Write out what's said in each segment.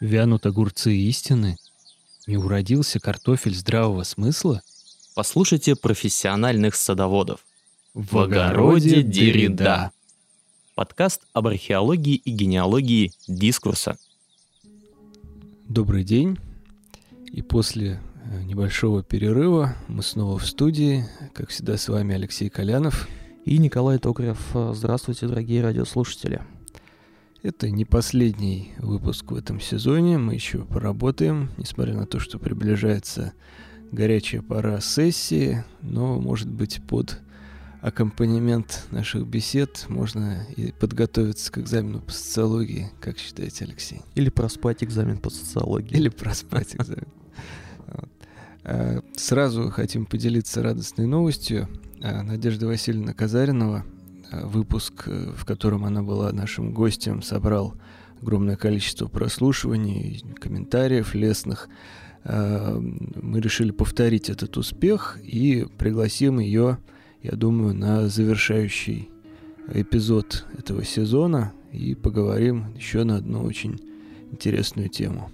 Вянут огурцы истины? Не уродился картофель здравого смысла? Послушайте профессиональных садоводов. В огороде Деррида. Подкаст об археологии и генеалогии дискурса. Добрый день. И после э, небольшого перерыва мы снова в студии. Как всегда, с вами Алексей Колянов. И Николай Токарев. Здравствуйте, дорогие радиослушатели. Это не последний выпуск в этом сезоне. Мы еще поработаем, несмотря на то, что приближается горячая пора сессии, но, может быть, под аккомпанемент наших бесед можно и подготовиться к экзамену по социологии, как считаете, Алексей? Или проспать экзамен по социологии. Или проспать экзамен. А, сразу хотим поделиться радостной новостью. А, Надежда Васильевна Казаринова – выпуск, э, в котором она была нашим гостем, собрал огромное количество прослушиваний, комментариев лестных. Э, мы решили повторить этот успех и пригласим ее, я думаю, на завершающий эпизод этого сезона и поговорим еще на одну очень интересную тему.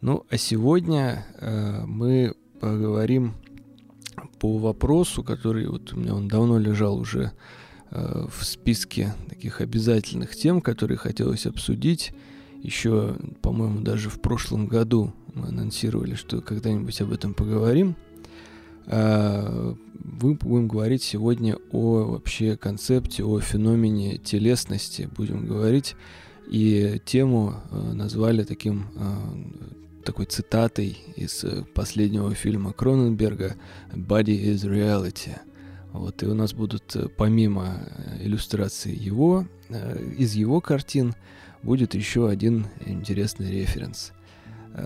Ну, а сегодня мы поговорим по вопросу, который вот у меня он давно лежал уже Э, в списке таких обязательных тем, которые хотелось обсудить. Еще, по-моему, даже в прошлом году мы анонсировали, что когда-нибудь об этом поговорим. Мы будем говорить сегодня о вообще концепте, о феномене телесности, будем говорить. И тему э, назвали таким э, такой цитатой из последнего фильма Кроненберга «Body is reality». Вот, и у нас будут, э, помимо э, иллюстрации его, э, из его картин, будет еще один интересный референс.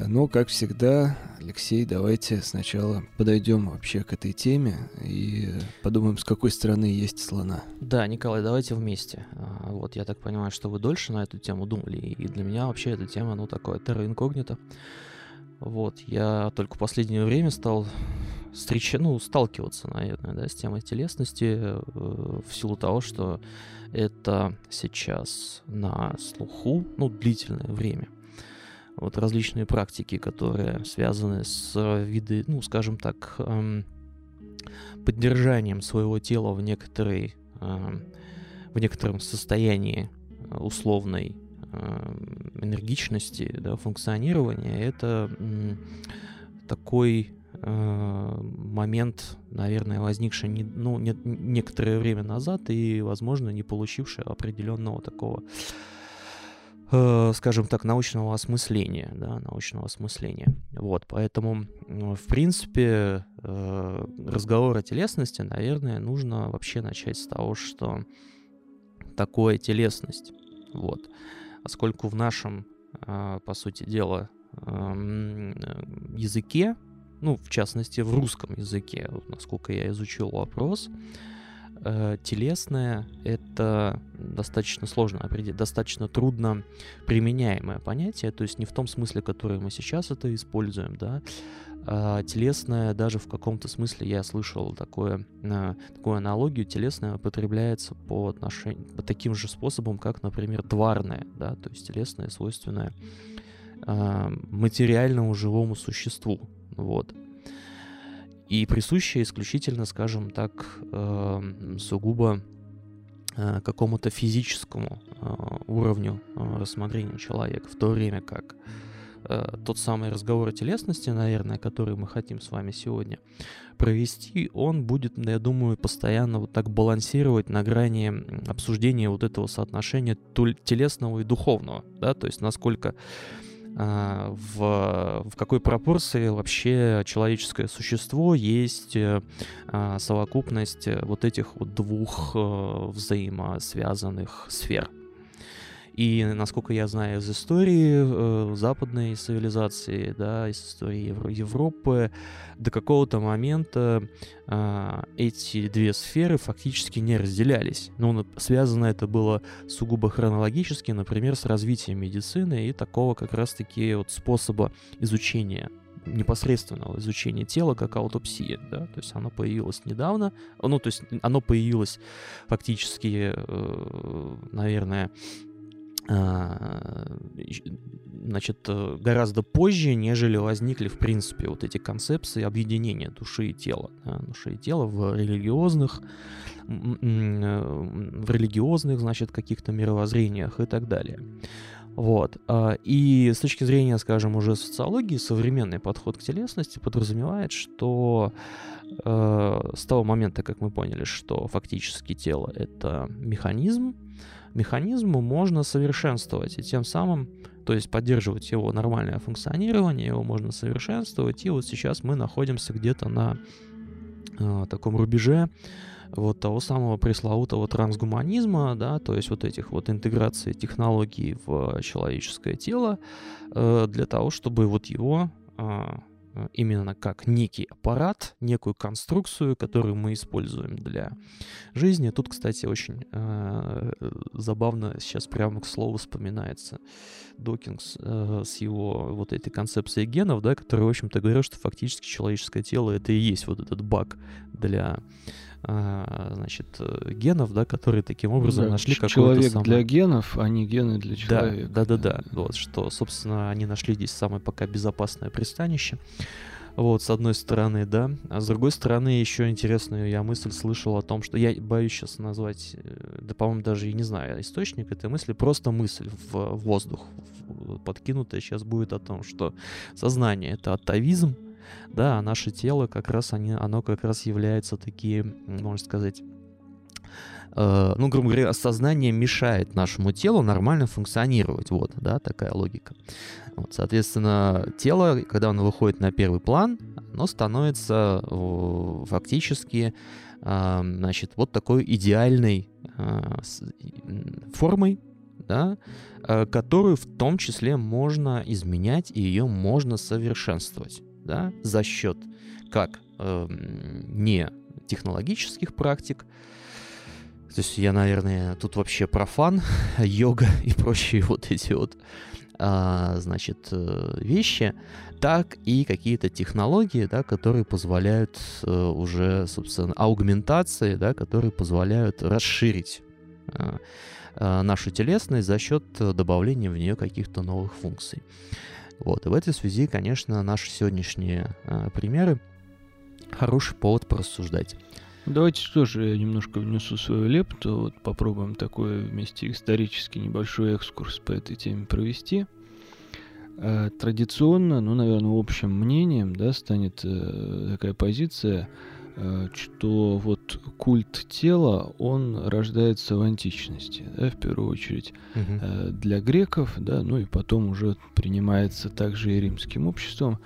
Но, как всегда, Алексей, давайте сначала подойдем вообще к этой теме и подумаем, с какой стороны есть слона. Да, Николай, давайте вместе. А, вот, я так понимаю, что вы дольше на эту тему думали, и для меня вообще эта тема, ну, такое терра инкогнито. Вот, я только в последнее время стал встреча, ну, сталкиваться, наверное, да, с темой телесности э, в силу того, что это сейчас на слуху, ну, длительное время. Вот различные практики, которые связаны с виды, ну, скажем так, эм, поддержанием своего тела в некоторой, э, в некотором состоянии условной э, энергичности, да, функционирования, это э, такой Э, момент, наверное, возникший не, ну, не, некоторое время назад и, возможно, не получивший определенного такого, э, скажем так, научного осмысления, да, научного осмысления. Вот, поэтому, в принципе, э, разговор о телесности, наверное, нужно вообще начать с того, что такое телесность. Вот. Поскольку в нашем, э, по сути дела, эм, языке ну, в частности, в русском языке, насколько я изучил вопрос, э, телесное — это достаточно сложно определить, достаточно трудно применяемое понятие, то есть не в том смысле, который мы сейчас это используем, да, а телесное даже в каком-то смысле я слышал такое, э, такую аналогию, телесное употребляется по отношению, по таким же способом, как, например, тварное, да, то есть телесное свойственное э, материальному живому существу, вот. И присущее исключительно, скажем так, э, сугубо э, какому-то физическому э, уровню э, рассмотрения человека, в то время как тот самый разговор о телесности, наверное, который мы хотим с вами сегодня провести, он будет, я думаю, постоянно вот так балансировать на грани обсуждения вот этого соотношения телесного и духовного, да, то есть насколько в, в какой пропорции вообще человеческое существо есть э, а, совокупность вот этих вот двух э, взаимосвязанных сфер. И насколько я знаю из истории э, западной цивилизации, да, из истории Евро- Европы, до какого-то момента э, эти две сферы фактически не разделялись. Ну, связано это было сугубо хронологически, например, с развитием медицины и такого как раз-таки вот способа изучения непосредственного изучения тела, как аутопсия, да, то есть оно появилось недавно, ну, то есть оно появилось фактически, э, наверное, значит, э, гораздо позже, нежели возникли, в принципе, вот эти концепции объединения души и тела. Души и тела в религиозных, в религиозных, значит, каких-то мировоззрениях и так далее. Вот. А, и с точки зрения, скажем, уже социологии, современный подход к телесности подразумевает, что э, с того момента, как мы поняли, что фактически тело — это механизм, механизму можно совершенствовать, и тем самым, то есть поддерживать его нормальное функционирование, его можно совершенствовать, и вот сейчас мы находимся где-то на э, таком рубеже, вот того самого пресловутого трансгуманизма, да, то есть вот этих вот интеграций технологий в человеческое тело э, для того, чтобы вот его э, именно как некий аппарат, некую конструкцию, которую мы используем для жизни. Тут, кстати, очень э, забавно сейчас прямо к слову вспоминается Докингс э, с его вот этой концепцией генов, да, который, в общем-то, говорил, что фактически человеческое тело это и есть вот этот баг для а, значит, э, генов, да, которые таким образом да, нашли какой-то Человек самый... для генов, а не гены для человека. Да, да, да, да. Вот, что, собственно, они нашли здесь самое пока безопасное пристанище. Вот, с одной стороны, да. А с другой стороны, еще интересную я мысль слышал о том, что я боюсь сейчас назвать, э, да, по-моему, даже и не знаю источник этой мысли, просто мысль в воздух подкинутая сейчас будет о том, что сознание — это атовизм, да, наше тело как раз, они, оно как раз является такие, можно сказать, э, ну, грубо говоря, осознание мешает нашему телу нормально функционировать. Вот, да, такая логика. Вот, соответственно, тело, когда оно выходит на первый план, оно становится э, фактически, э, значит, вот такой идеальной э, формой, да, э, которую в том числе можно изменять и ее можно совершенствовать да, за счет как э, не технологических практик, то есть я, наверное, тут вообще профан, йога и прочие вот эти вот, а, значит, э, вещи, так и какие-то технологии, да, которые позволяют а, уже, собственно, аугментации, да, которые позволяют расширить а, нашу телесность за счет добавления в нее каких-то новых функций. Вот. И в этой связи, конечно, наши сегодняшние э, примеры хороший повод порассуждать. Давайте тоже я немножко внесу свою лепту, вот попробуем такой вместе исторический небольшой экскурс по этой теме провести. Э, традиционно, ну, наверное, общим мнением, да, станет э, такая позиция, что вот культ тела, он рождается в античности, да, в первую очередь угу. для греков, да, ну и потом уже принимается также и римским обществом.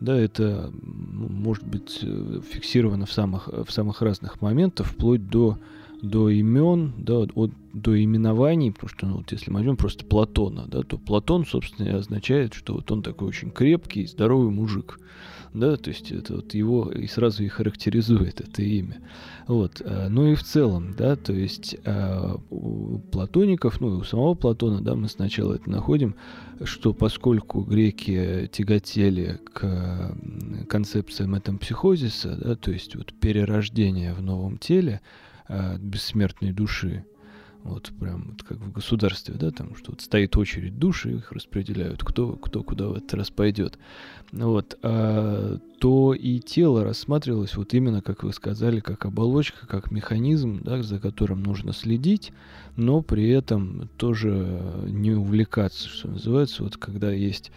Да, это может быть э, фиксировано в самых, в самых разных моментах, вплоть до, до имен, да, от, до именований, потому что, ну, вот если мы возьмем просто Платона, да, то Платон, собственно, означает, что вот он такой очень крепкий, здоровый мужик да, то есть это вот его и сразу и характеризует это имя. Вот, а, ну и в целом, да, то есть а, у платоников, ну и у самого Платона, да, мы сначала это находим, что поскольку греки тяготели к концепциям метампсихозиса, да, то есть вот перерождения в новом теле а, бессмертной души, вот прям вот как в государстве, да, там что вот стоит очередь душ, их распределяют, кто, кто куда в этот раз пойдет. Вот, а, то и тело рассматривалось вот именно, как вы сказали, как оболочка, как механизм, да, за которым нужно следить, но при этом тоже не увлекаться, что называется, вот когда есть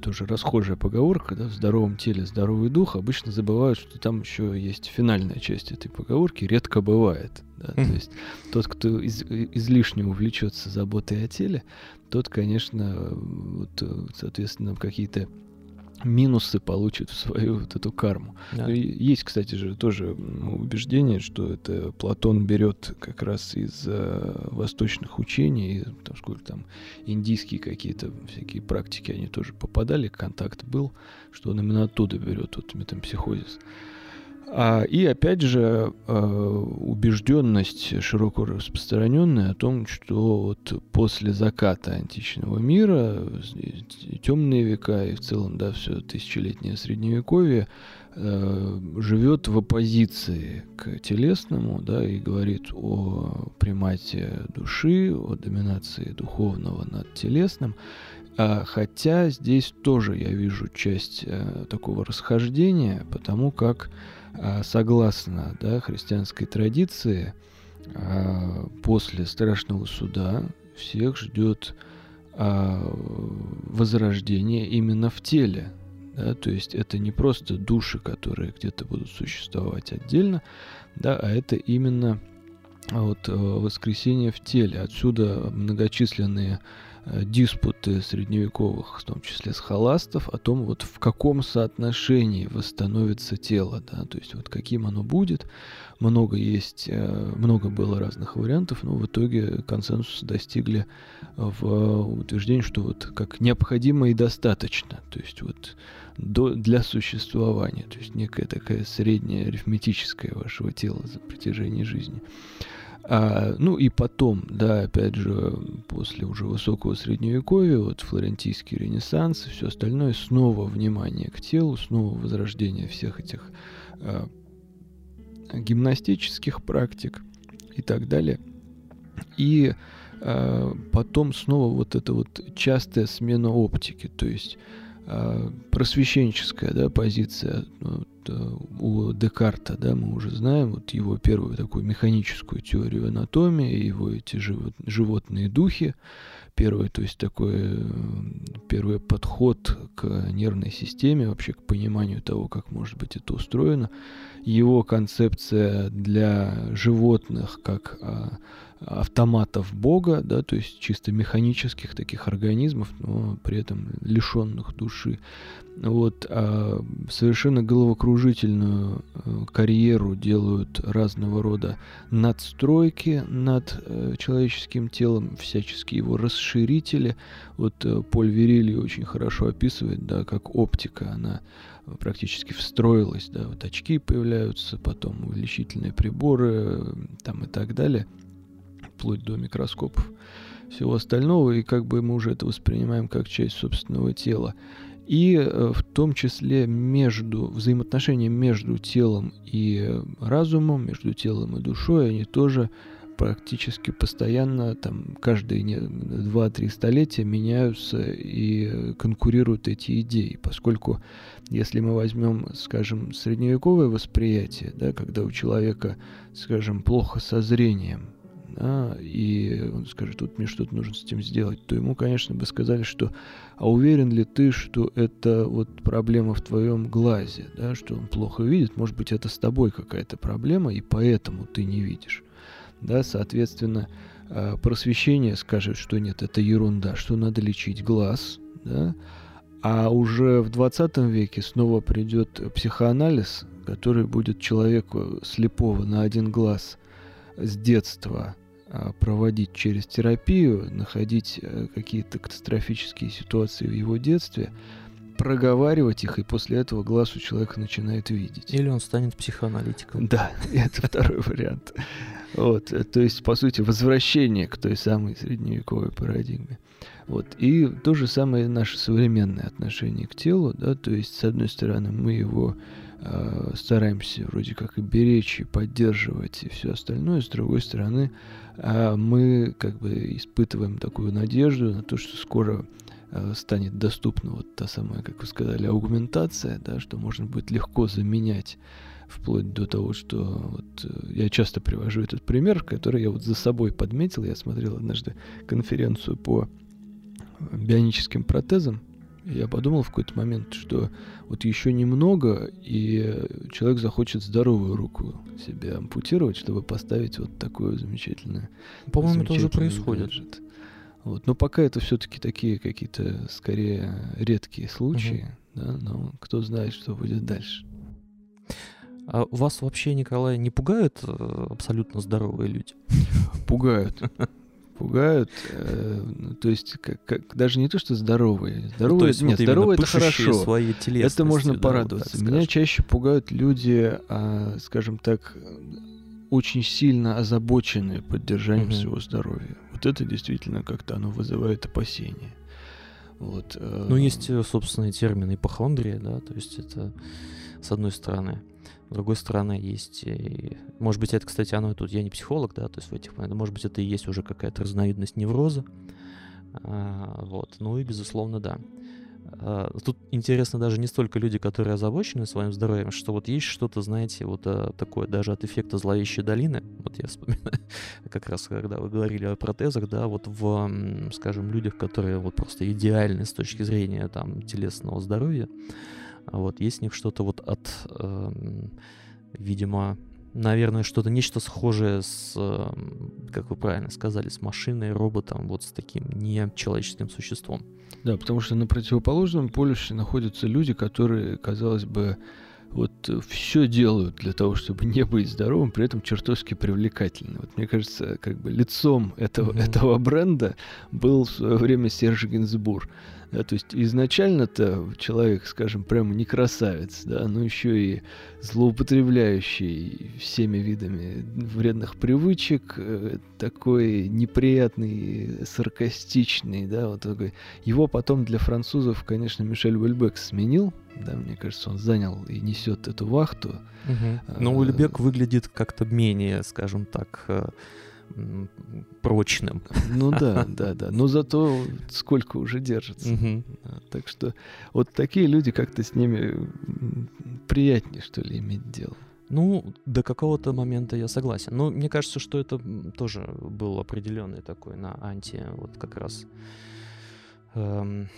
тоже расхожая поговорка, да, в здоровом теле здоровый дух, обычно забывают, что там еще есть финальная часть этой поговорки, редко бывает. Да, то есть тот, кто из, излишне увлечется заботой о теле, тот, конечно, вот, соответственно, какие-то минусы получит в свою вот эту карму. Да. Есть, кстати же, тоже убеждение, что это Платон берет как раз из э, восточных учений, там, сколько там индийские какие-то всякие практики, они тоже попадали, контакт был, что он именно оттуда берет вот метампсихозис. А, и опять же а, убежденность широко распространенная о том, что вот после заката античного мира, темные века и в целом, да, все тысячелетнее средневековье, э, живет в оппозиции к телесному, да, и говорит о примате души, о доминации духовного над телесным. А, хотя здесь тоже я вижу часть э, такого расхождения, потому как э, согласно да, христианской традиции, э, после страшного суда всех ждет э, возрождение именно в теле. Да, то есть это не просто души, которые где-то будут существовать отдельно, да, а это именно вот, воскресение в теле. Отсюда многочисленные Э, диспуты средневековых, в том числе с холастов, о том, вот в каком соотношении восстановится тело, да, то есть вот каким оно будет. Много есть, э, много было разных вариантов, но в итоге консенсуса достигли в утверждении, что вот как необходимо и достаточно, то есть вот до, для существования, то есть некая такая средняя арифметическая вашего тела за протяжении жизни. А, ну и потом, да, опять же, после уже высокого средневековья, вот флорентийский ренессанс и все остальное, снова внимание к телу, снова возрождение всех этих а, гимнастических практик и так далее. И а, потом снова вот эта вот частая смена оптики, то есть а, просвещенческая да, позиция ну, у Декарта, да, мы уже знаем вот его первую такую механическую теорию анатомии, его эти живот, животные духи, первый, то есть такой э, первый подход к нервной системе, вообще к пониманию того, как может быть это устроено, его концепция для животных как а, автоматов Бога, да, то есть чисто механических таких организмов, но при этом лишенных души. Вот, а совершенно головокружительную э, карьеру делают разного рода надстройки над э, человеческим телом, всяческие его расширители. Вот э, Поль Верили очень хорошо описывает, да, как оптика, она практически встроилась, да, вот очки появляются, потом увеличительные приборы, там и так далее – вплоть до микроскопов, всего остального, и как бы мы уже это воспринимаем как часть собственного тела. И э, в том числе между взаимоотношения между телом и разумом, между телом и душой, они тоже практически постоянно, там, каждые 2-3 столетия меняются и конкурируют эти идеи, поскольку если мы возьмем, скажем, средневековое восприятие, да, когда у человека, скажем, плохо со зрением, да, и он скажет, тут мне что-то нужно с этим сделать, то ему, конечно, бы сказали, что а уверен ли ты, что это вот проблема в твоем глазе, да, что он плохо видит, может быть, это с тобой какая-то проблема, и поэтому ты не видишь. Да, соответственно, а, просвещение скажет, что нет, это ерунда, что надо лечить глаз, да, а уже в 20 веке снова придет психоанализ, который будет человеку слепого на один глаз с детства проводить через терапию, находить э, какие-то катастрофические ситуации в его детстве, проговаривать их, и после этого глаз у человека начинает видеть. Или он станет психоаналитиком. Да, это второй вариант. Вот, э, то есть, по сути, возвращение к той самой средневековой парадигме. Вот, и то же самое наше современное отношение к телу, да, то есть, с одной стороны, мы его э, стараемся вроде как и беречь, и поддерживать, и все остальное, с другой стороны, а мы как бы испытываем такую надежду на то, что скоро э, станет доступна вот та самая, как вы сказали, аугментация, да, что можно будет легко заменять вплоть до того, что вот э, я часто привожу этот пример, который я вот за собой подметил. Я смотрел однажды конференцию по бионическим протезам, я подумал в какой-то момент, что вот еще немного, и человек захочет здоровую руку себе ампутировать, чтобы поставить вот такую замечательную. По-моему, это уже происходит. Гаджет. Вот. Но пока это все-таки такие какие-то скорее редкие случаи, угу. да, но кто знает, что будет дальше. А вас вообще, Николай, не пугают э, абсолютно здоровые люди? Пугают пугают. Э, ну, то есть, как, как, даже не то, что здоровые. Здоровые, то есть, нет, вот здоровые это хорошо. Своей это можно да, порадоваться. Вот Меня чаще пугают люди, а, скажем так, очень сильно озабоченные поддержанием угу. своего здоровья. Вот это действительно как-то оно вызывает опасения. Вот, э... Ну, есть, э, собственно, термин ипохондрия, да, то есть это с одной стороны. С другой стороны, есть... Может быть, это, кстати, оно тут... Я не психолог, да, то есть в этих... Может быть, это и есть уже какая-то разновидность невроза. А, вот. Ну и, безусловно, да. А, тут интересно даже не столько люди, которые озабочены своим здоровьем, что вот есть что-то, знаете, вот а, такое даже от эффекта зловещей долины. Вот я вспоминаю, как раз когда вы говорили о протезах, да, вот в, скажем, людях, которые вот просто идеальны с точки зрения там телесного здоровья, вот есть в них что-то вот от, э, видимо, наверное, что-то, нечто схожее с, как вы правильно сказали, с машиной, роботом, вот с таким нечеловеческим существом. Да, потому что на противоположном полюсе находятся люди, которые, казалось бы, вот все делают для того, чтобы не быть здоровым, при этом чертовски привлекательны. Вот мне кажется, как бы лицом этого, mm-hmm. этого бренда был в свое время Серж Гинзбур. Да, то есть изначально-то человек, скажем, прямо не красавец, да, но еще и злоупотребляющий всеми видами вредных привычек, э, такой неприятный, саркастичный, да, вот такой. Его потом для французов, конечно, Мишель Уэльбек сменил, да, мне кажется, он занял и несет эту вахту. Угу. Но Уэльбек выглядит как-то менее, скажем так, э, прочным. Ну да, да, да. Но зато сколько уже держится. Угу. Так что вот такие люди как-то с ними приятнее, что ли, иметь дело. Ну, до какого-то момента я согласен. Но мне кажется, что это тоже был определенный такой на анти, вот как раз эм,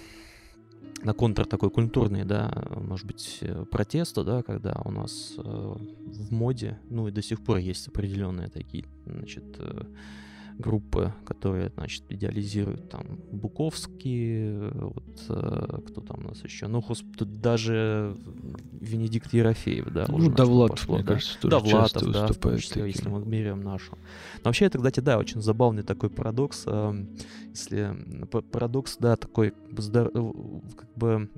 на контр такой культурный, да, может быть, э, протеста, да, когда у нас э, в моде, ну и до сих пор есть определенные такие, значит, э, группы, которые, значит, идеализируют там Буковский, вот э, кто там у нас еще, ну, тут даже Венедикт Ерофеев, да, ну, уже Довлатов, пошло, мне да? кажется, тоже Довлатов, часто да, в том числе, если мы берем нашу. Но вообще это, кстати, да, очень забавный такой парадокс, э, если парадокс, да, такой э, как бы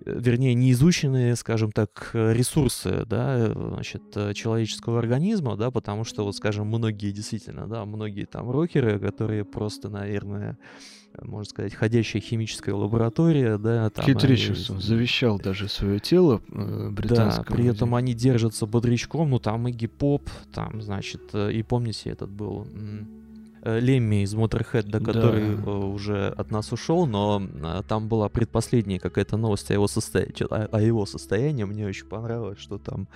вернее, неизученные, скажем так, ресурсы, да, значит, человеческого организма, да, потому что, вот, скажем, многие действительно, да, многие там рокеры, которые просто, наверное, можно сказать, ходящая химическая лаборатория, да. Там Кит они... Ричардсон завещал даже свое тело э, британскому. Да, при этом они держатся бодрячком, ну там и гип-поп, там, значит, э, и помните, этот был... Э, Лемми из Motorhead, да, который да. Э, уже от нас ушел, но э, там была предпоследняя какая-то новость о его, состоянии, о, его состоянии. Мне очень понравилось, что там,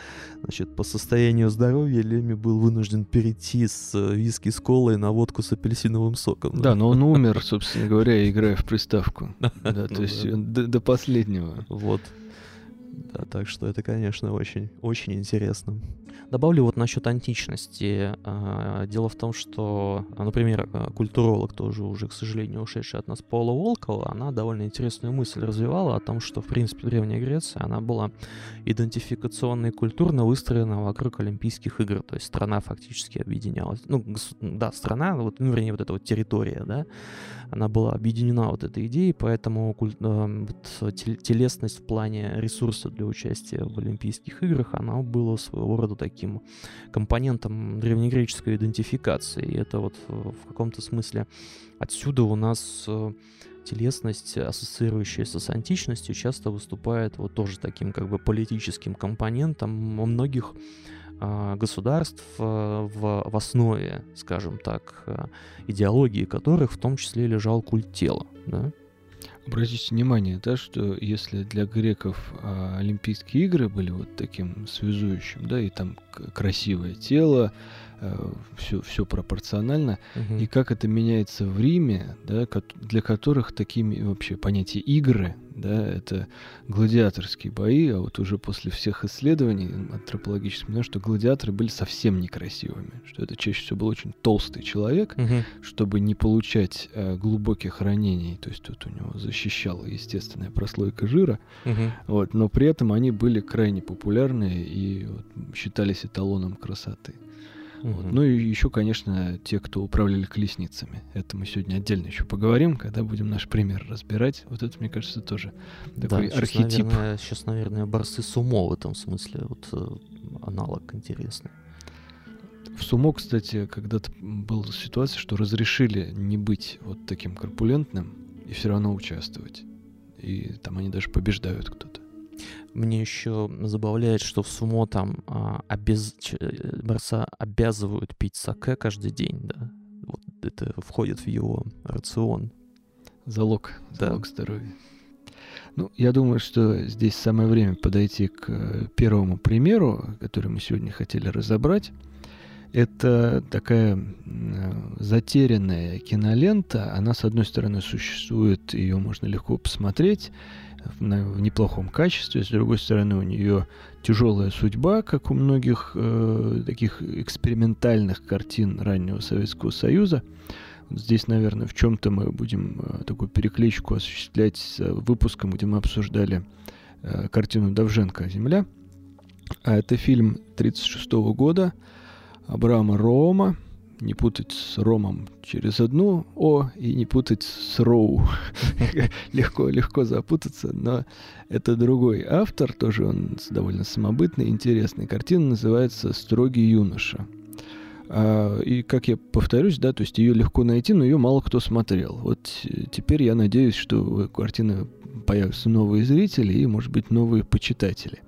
значит, по состоянию здоровья Лемми был вынужден перейти с виски с колой на водку с апельсиновым соком. Да, но он умер, собственно говоря, играя в приставку. Да, то есть до последнего. Вот. Да, так что это, конечно, очень, очень интересно. Добавлю вот насчет античности. А, дело в том, что, например, культуролог тоже уже, к сожалению, ушедший от нас Пола Волкова, она довольно интересную мысль развивала о том, что, в принципе, Древняя Греция, она была идентификационно и культурно выстроена вокруг Олимпийских игр, то есть страна фактически объединялась. Ну, да, страна, вот, ну, вернее, вот эта вот территория, да, она была объединена вот этой идеей, поэтому куль... Э, вот, телесность в плане ресурса для участия в Олимпийских играх, она была своего рода таким компонентом древнегреческой идентификации. И это вот в каком-то смысле отсюда у нас э, телесность, ассоциирующаяся с античностью, часто выступает вот тоже таким как бы политическим компонентом во многих государств э, в, в основе, скажем так, э, идеологии которых в том числе лежал культ тела. Да? Обратите внимание, да, что если для греков а, Олимпийские игры были вот таким связующим, да, и там красивое тело, все, э, все пропорционально, угу. и как это меняется в Риме, да, для которых такими вообще понятие игры, да, это гладиаторские бои, а вот уже после всех исследований антропологических, понимаю, что гладиаторы были совсем некрасивыми, что это чаще всего был очень толстый человек, угу. чтобы не получать э, глубоких ранений, то есть вот у него защищала естественная прослойка жира, угу. вот, но при этом они были крайне популярны и вот, считались эталоном красоты. Угу. Вот. Ну и еще, конечно, те, кто управляли колесницами. Это мы сегодня отдельно еще поговорим, когда будем наш пример разбирать. Вот это, мне кажется, тоже такой да, архетип. Сейчас, наверное, сейчас, наверное, борцы сумо в этом смысле. Вот э, аналог интересный. В сумо, кстати, когда-то была ситуация, что разрешили не быть вот таким корпулентным и все равно участвовать. И там они даже побеждают кто-то. Мне еще забавляет, что в сумо там а, обез... Э, борца обязывают пить саке каждый день, да. Вот это входит в его рацион. Залог, залог да. здоровья. Ну, я думаю, что здесь самое время подойти к э, первому примеру, который мы сегодня хотели разобрать. Это такая затерянная кинолента. Она, с одной стороны, существует, ее можно легко посмотреть в, неплохом качестве. С другой стороны, у нее тяжелая судьба, как у многих э, таких экспериментальных картин раннего Советского Союза. Здесь, наверное, в чем-то мы будем э, такую перекличку осуществлять с выпуском, где мы обсуждали э, картину Давженко «Земля». А это фильм 1936 года Абрама Рома. Не путать с Ромом через одну О и не путать с Роу. легко, легко запутаться, но это другой автор, тоже он довольно самобытный, интересный. Картина называется «Строгий юноша». А, и, как я повторюсь, да, то есть ее легко найти, но ее мало кто смотрел. Вот э, теперь я надеюсь, что у картины появятся новые зрители и, может быть, новые почитатели.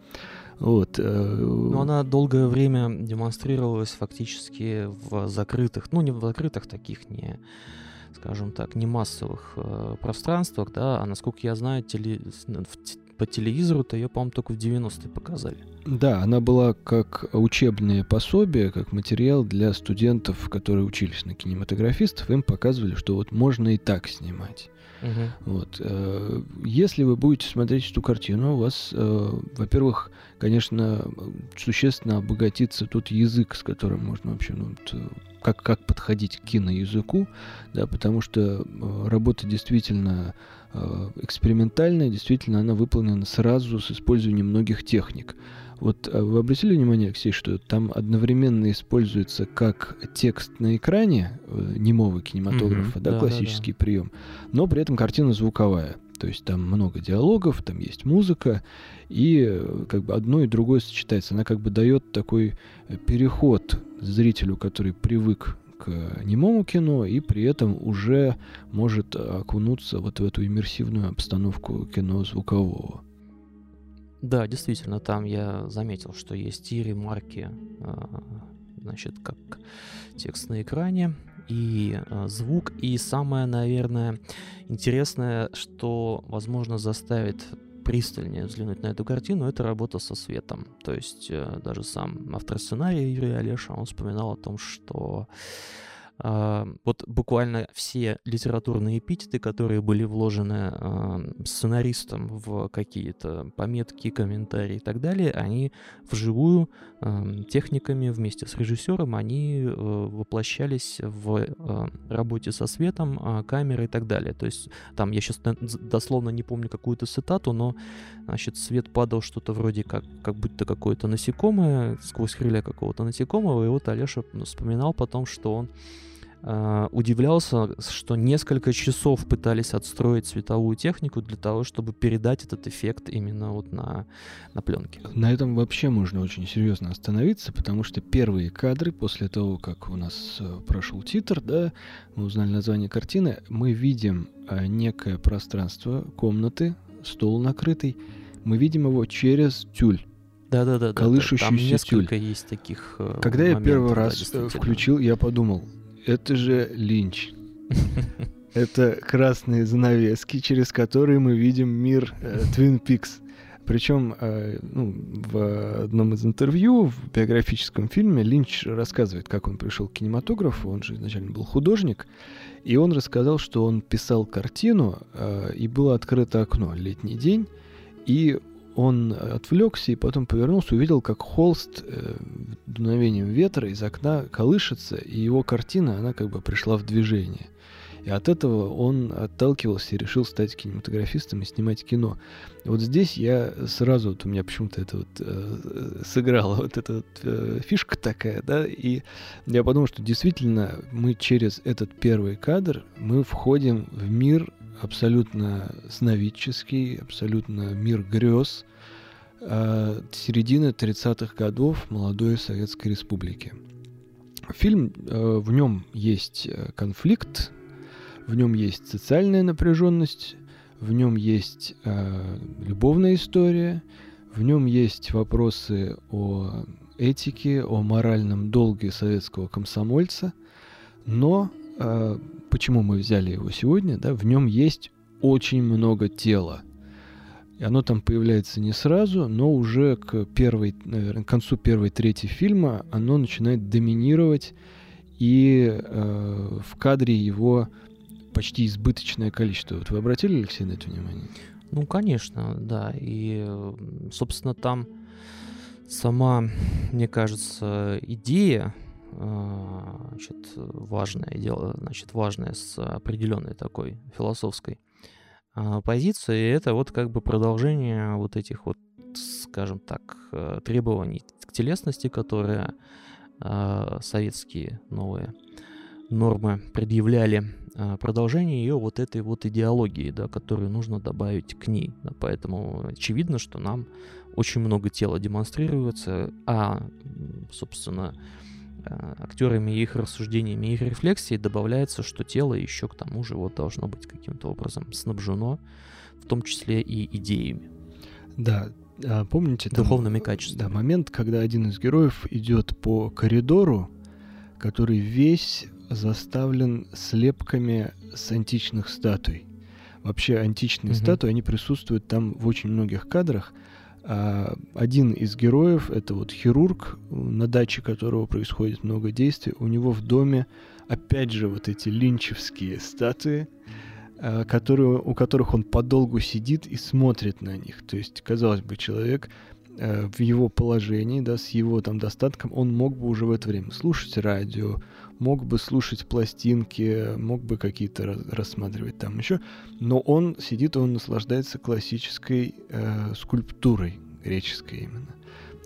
Вот. Э, но она долгое время демонстрировалась фактически в закрытых, ну не в закрытых таких, не скажем так, не массовых э, пространствах, да, а насколько я знаю, теле, в, по телевизору-то ее, по-моему, только в 90-е показали. Да, она была как учебное пособие, как материал для студентов, которые учились на кинематографистов. Им показывали, что вот можно и так снимать. Угу. Вот. Э, если вы будете смотреть эту картину, у вас, э, во-первых, конечно, существенно обогатится тот язык, с которым можно вообще, ну, как, как подходить к киноязыку, да, потому что э, работа действительно экспериментальная, действительно она выполнена сразу с использованием многих техник. Вот а вы обратили внимание, Алексей, что там одновременно используется как текст на экране э, немого кинематографа, mm-hmm. да, да, классический да, да. прием, но при этом картина звуковая. То есть там много диалогов, там есть музыка, и э, как бы одно и другое сочетается. Она как бы дает такой э, переход зрителю, который привык к немому кино и при этом уже может окунуться вот в эту иммерсивную обстановку кино звукового. Да, действительно, там я заметил, что есть и ремарки, а, значит, как текст на экране, и а, звук, и самое, наверное, интересное, что, возможно, заставит пристальнее взглянуть на эту картину, это работа со светом. То есть э, даже сам автор сценария Юрий Олеша, он вспоминал о том, что вот буквально все литературные эпитеты, которые были вложены э, сценаристом в какие-то пометки, комментарии и так далее, они вживую техниками вместе с режиссером, они э, воплощались в э, работе со светом, э, камерой и так далее. То есть там, я сейчас дословно не помню какую-то цитату, но значит, свет падал что-то вроде как, как будто какое-то насекомое, сквозь крылья какого-то насекомого, и вот Олеша вспоминал потом, что он Uh, удивлялся, что несколько часов пытались отстроить световую технику для того, чтобы передать этот эффект именно вот на, на пленке. На этом вообще можно очень серьезно остановиться, потому что первые кадры после того, как у нас э, прошел титр, да, мы узнали название картины, мы видим э, некое пространство комнаты, стол накрытый, мы видим его через тюль. Да-да-да. Колышущийся да, там несколько тюль. есть таких э, Когда моментов, я первый раз да, включил, я подумал, это же Линч. Это красные занавески, через которые мы видим мир Твин э, Пикс. Причем э, ну, в одном из интервью в биографическом фильме Линч рассказывает, как он пришел к кинематографу. Он же изначально был художник. И он рассказал, что он писал картину, э, и было открыто окно, летний день, и он отвлекся и потом повернулся, увидел, как холст э, дуновением ветра из окна колышется, и его картина, она как бы пришла в движение. И от этого он отталкивался и решил стать кинематографистом и снимать кино. Вот здесь я сразу, вот у меня почему-то это вот э, сыграла вот эта вот, э, фишка такая, да, и я подумал, что действительно мы через этот первый кадр мы входим в мир абсолютно сновидческий, абсолютно мир грез э, середины 30-х годов молодой Советской Республики. Фильм, э, в нем есть э, конфликт, в нем есть социальная напряженность, в нем есть э, любовная история, в нем есть вопросы о этике, о моральном долге советского комсомольца, но э, почему мы взяли его сегодня, да, в нем есть очень много тела. И оно там появляется не сразу, но уже к первой, наверное, к концу первой трети фильма оно начинает доминировать, и э, в кадре его почти избыточное количество. Вот вы обратили, Алексей, на это внимание? Ну, конечно, да. И, собственно, там сама, мне кажется, идея, значит, важное дело, значит, важное с определенной такой философской а, позицией, это вот как бы продолжение вот этих вот, скажем так, э, требований к телесности, которые а, советские новые нормы предъявляли а, продолжение ее вот этой вот идеологии, да, которую нужно добавить к ней. Да, поэтому очевидно, что нам очень много тела демонстрируется, а, собственно, а, актерами их рассуждениями и их рефлексией добавляется, что тело еще к тому же вот должно быть каким-то образом снабжено, в том числе и идеями. Да, а помните? Там, Духовными качествами. Да, момент, когда один из героев идет по коридору, который весь заставлен слепками с античных статуй. Вообще античные mm-hmm. статуи, они присутствуют там в очень многих кадрах. А один из героев, это вот хирург, на даче которого происходит много действий, у него в доме опять же вот эти линчевские статуи, а, которые, у которых он подолгу сидит и смотрит на них. То есть, казалось бы, человек э, в его положении, да, с его там достатком, он мог бы уже в это время слушать радио, мог бы слушать пластинки, мог бы какие-то рассматривать там еще, но он сидит, он наслаждается классической э, скульптурой, греческой именно.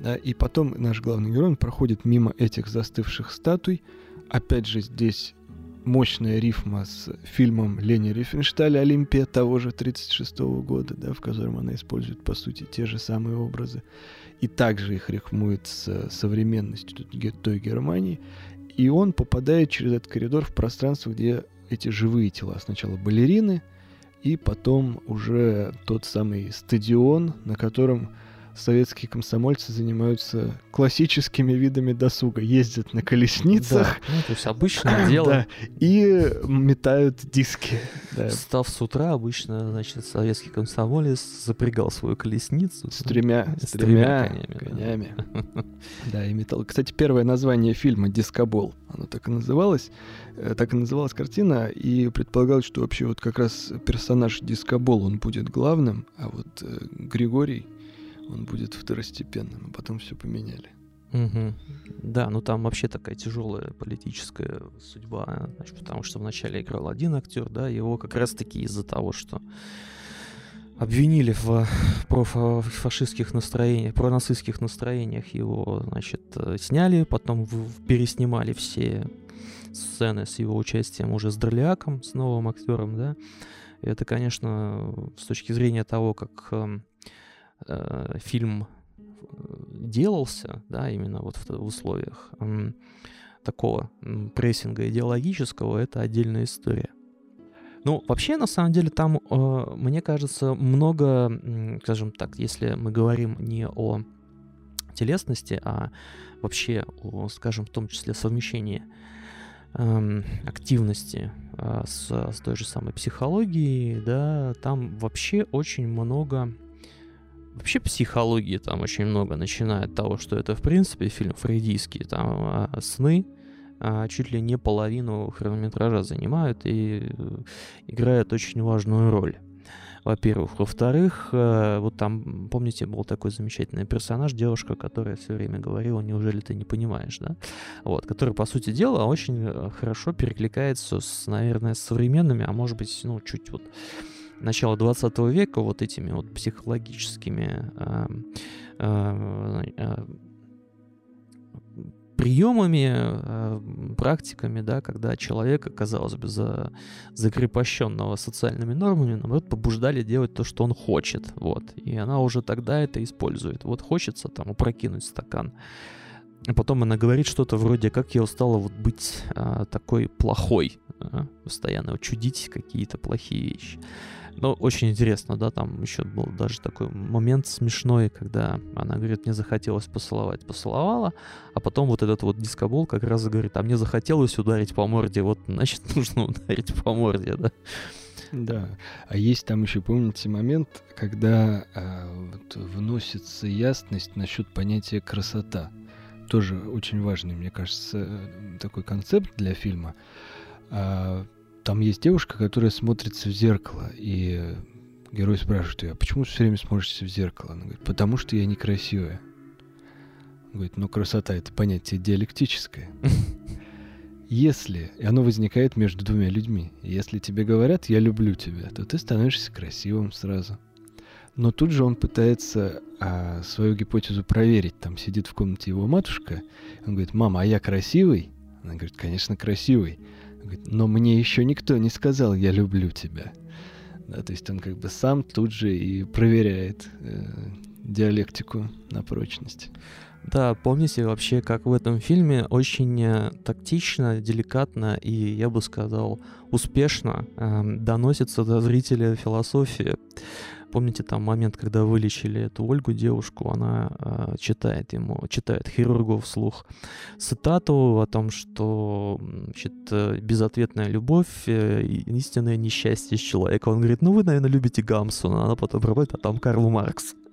Да, и потом наш главный герой проходит мимо этих застывших статуй. Опять же, здесь мощная рифма с фильмом Лени Рифеншталя «Олимпия» того же 1936 года, да, в котором она использует, по сути, те же самые образы. И также их рифмует с современностью той Германии. И он попадает через этот коридор в пространство, где эти живые тела. Сначала балерины, и потом уже тот самый стадион, на котором советские комсомольцы занимаются классическими видами досуга. Ездят на колесницах. Да, ну, то есть обычное дело. Да, и метают диски. Да. Став с утра, обычно, значит, советский комсомолец запрягал свою колесницу. С тремя, с, с тремя, конями. конями. Да. и металл. Кстати, первое название фильма «Дискобол», оно так и называлось. Э, так и называлась картина, и предполагалось, что вообще вот как раз персонаж Дискобол, он будет главным, а вот э, Григорий он будет второстепенным, а потом все поменяли. Угу. Да, ну там вообще такая тяжелая политическая судьба, значит, потому что вначале играл один актер, да, его как раз-таки из-за того, что обвинили в профашистских настроениях, пронацистских настроениях его, значит, сняли, потом переснимали все сцены с его участием уже с Дроляком, с новым актером, да. Это, конечно, с точки зрения того, как эм, э, фильм э, делался, да, именно вот в, в условиях э, такого прессинга идеологического, это отдельная история. Ну, вообще, на самом деле, там, э, мне кажется, много, скажем так, если мы говорим не о телесности, а вообще о, скажем, в том числе совмещении э, активности э, с, с той же самой психологией, да, там вообще очень много Вообще психологии там очень много, начиная от того, что это в принципе фильм фрейдийский, там а, сны а, чуть ли не половину хронометража занимают и э, играют очень важную роль. Во-первых. Во-вторых, э, вот там, помните, был такой замечательный персонаж, девушка, которая все время говорила, неужели ты не понимаешь, да? Вот, который, по сути дела, очень э, хорошо перекликается с, наверное, современными, а может быть, ну, чуть вот начала 20 века вот этими вот психологическими э, э, э, приемами, э, практиками, да, когда человека, казалось бы, за, закрепощенного социальными нормами, наоборот, побуждали делать то, что он хочет, вот, и она уже тогда это использует. Вот хочется там опрокинуть стакан, потом она говорит что-то вроде, как я устала вот быть а, такой плохой, а, постоянно чудить какие-то плохие вещи. Но очень интересно, да, там еще был даже такой момент смешной, когда она говорит, мне захотелось поцеловать, поцеловала, а потом вот этот вот дискобол как раз говорит, а мне захотелось ударить по морде, вот, значит, нужно ударить по морде, да. Да. А есть там еще, помните, момент, когда а, вот, вносится ясность насчет понятия красота. Тоже очень важный, мне кажется, такой концепт для фильма. А, там есть девушка, которая смотрится в зеркало, и герой спрашивает ее, а почему все время смотришься в зеркало? Она говорит, потому что я некрасивая. Он говорит, ну красота это понятие диалектическое. Если, и оно возникает между двумя людьми, если тебе говорят «я люблю тебя», то ты становишься красивым сразу. Но тут же он пытается а, свою гипотезу проверить. Там сидит в комнате его матушка. Он говорит, мама, а я красивый? Она говорит, конечно, красивый. Он говорит, но мне еще никто не сказал, я люблю тебя. Да, то есть он как бы сам тут же и проверяет э, диалектику на прочность. Да, помните вообще, как в этом фильме очень э, тактично, деликатно и, я бы сказал, успешно э, доносится до зрителя философия. Помните там момент, когда вылечили эту Ольгу, девушку, она э, читает ему, читает хирургу вслух цитату о том, что значит, э, безответная любовь, э, истинное несчастье человека. Он говорит, ну вы, наверное, любите Гамсуна. Она потом проводит, а там Карл Маркс.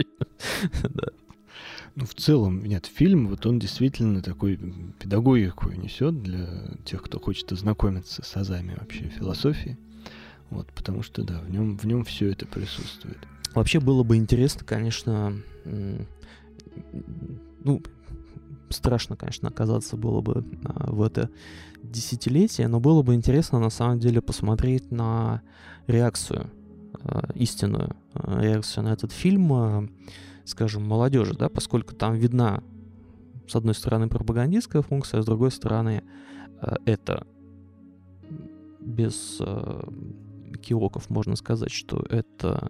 Ну, в целом, нет, фильм, вот он действительно такой педагогику несет для тех, кто хочет ознакомиться с азами вообще философии. Вот, потому что, да, в нем, в нем все это присутствует. Вообще было бы интересно, конечно, ну, страшно, конечно, оказаться было бы а, в это десятилетие, но было бы интересно, на самом деле, посмотреть на реакцию, а, истинную а, реакцию на этот фильм скажем, молодежи, да, поскольку там видна, с одной стороны, пропагандистская функция, а с другой стороны, это без киоков можно сказать, что это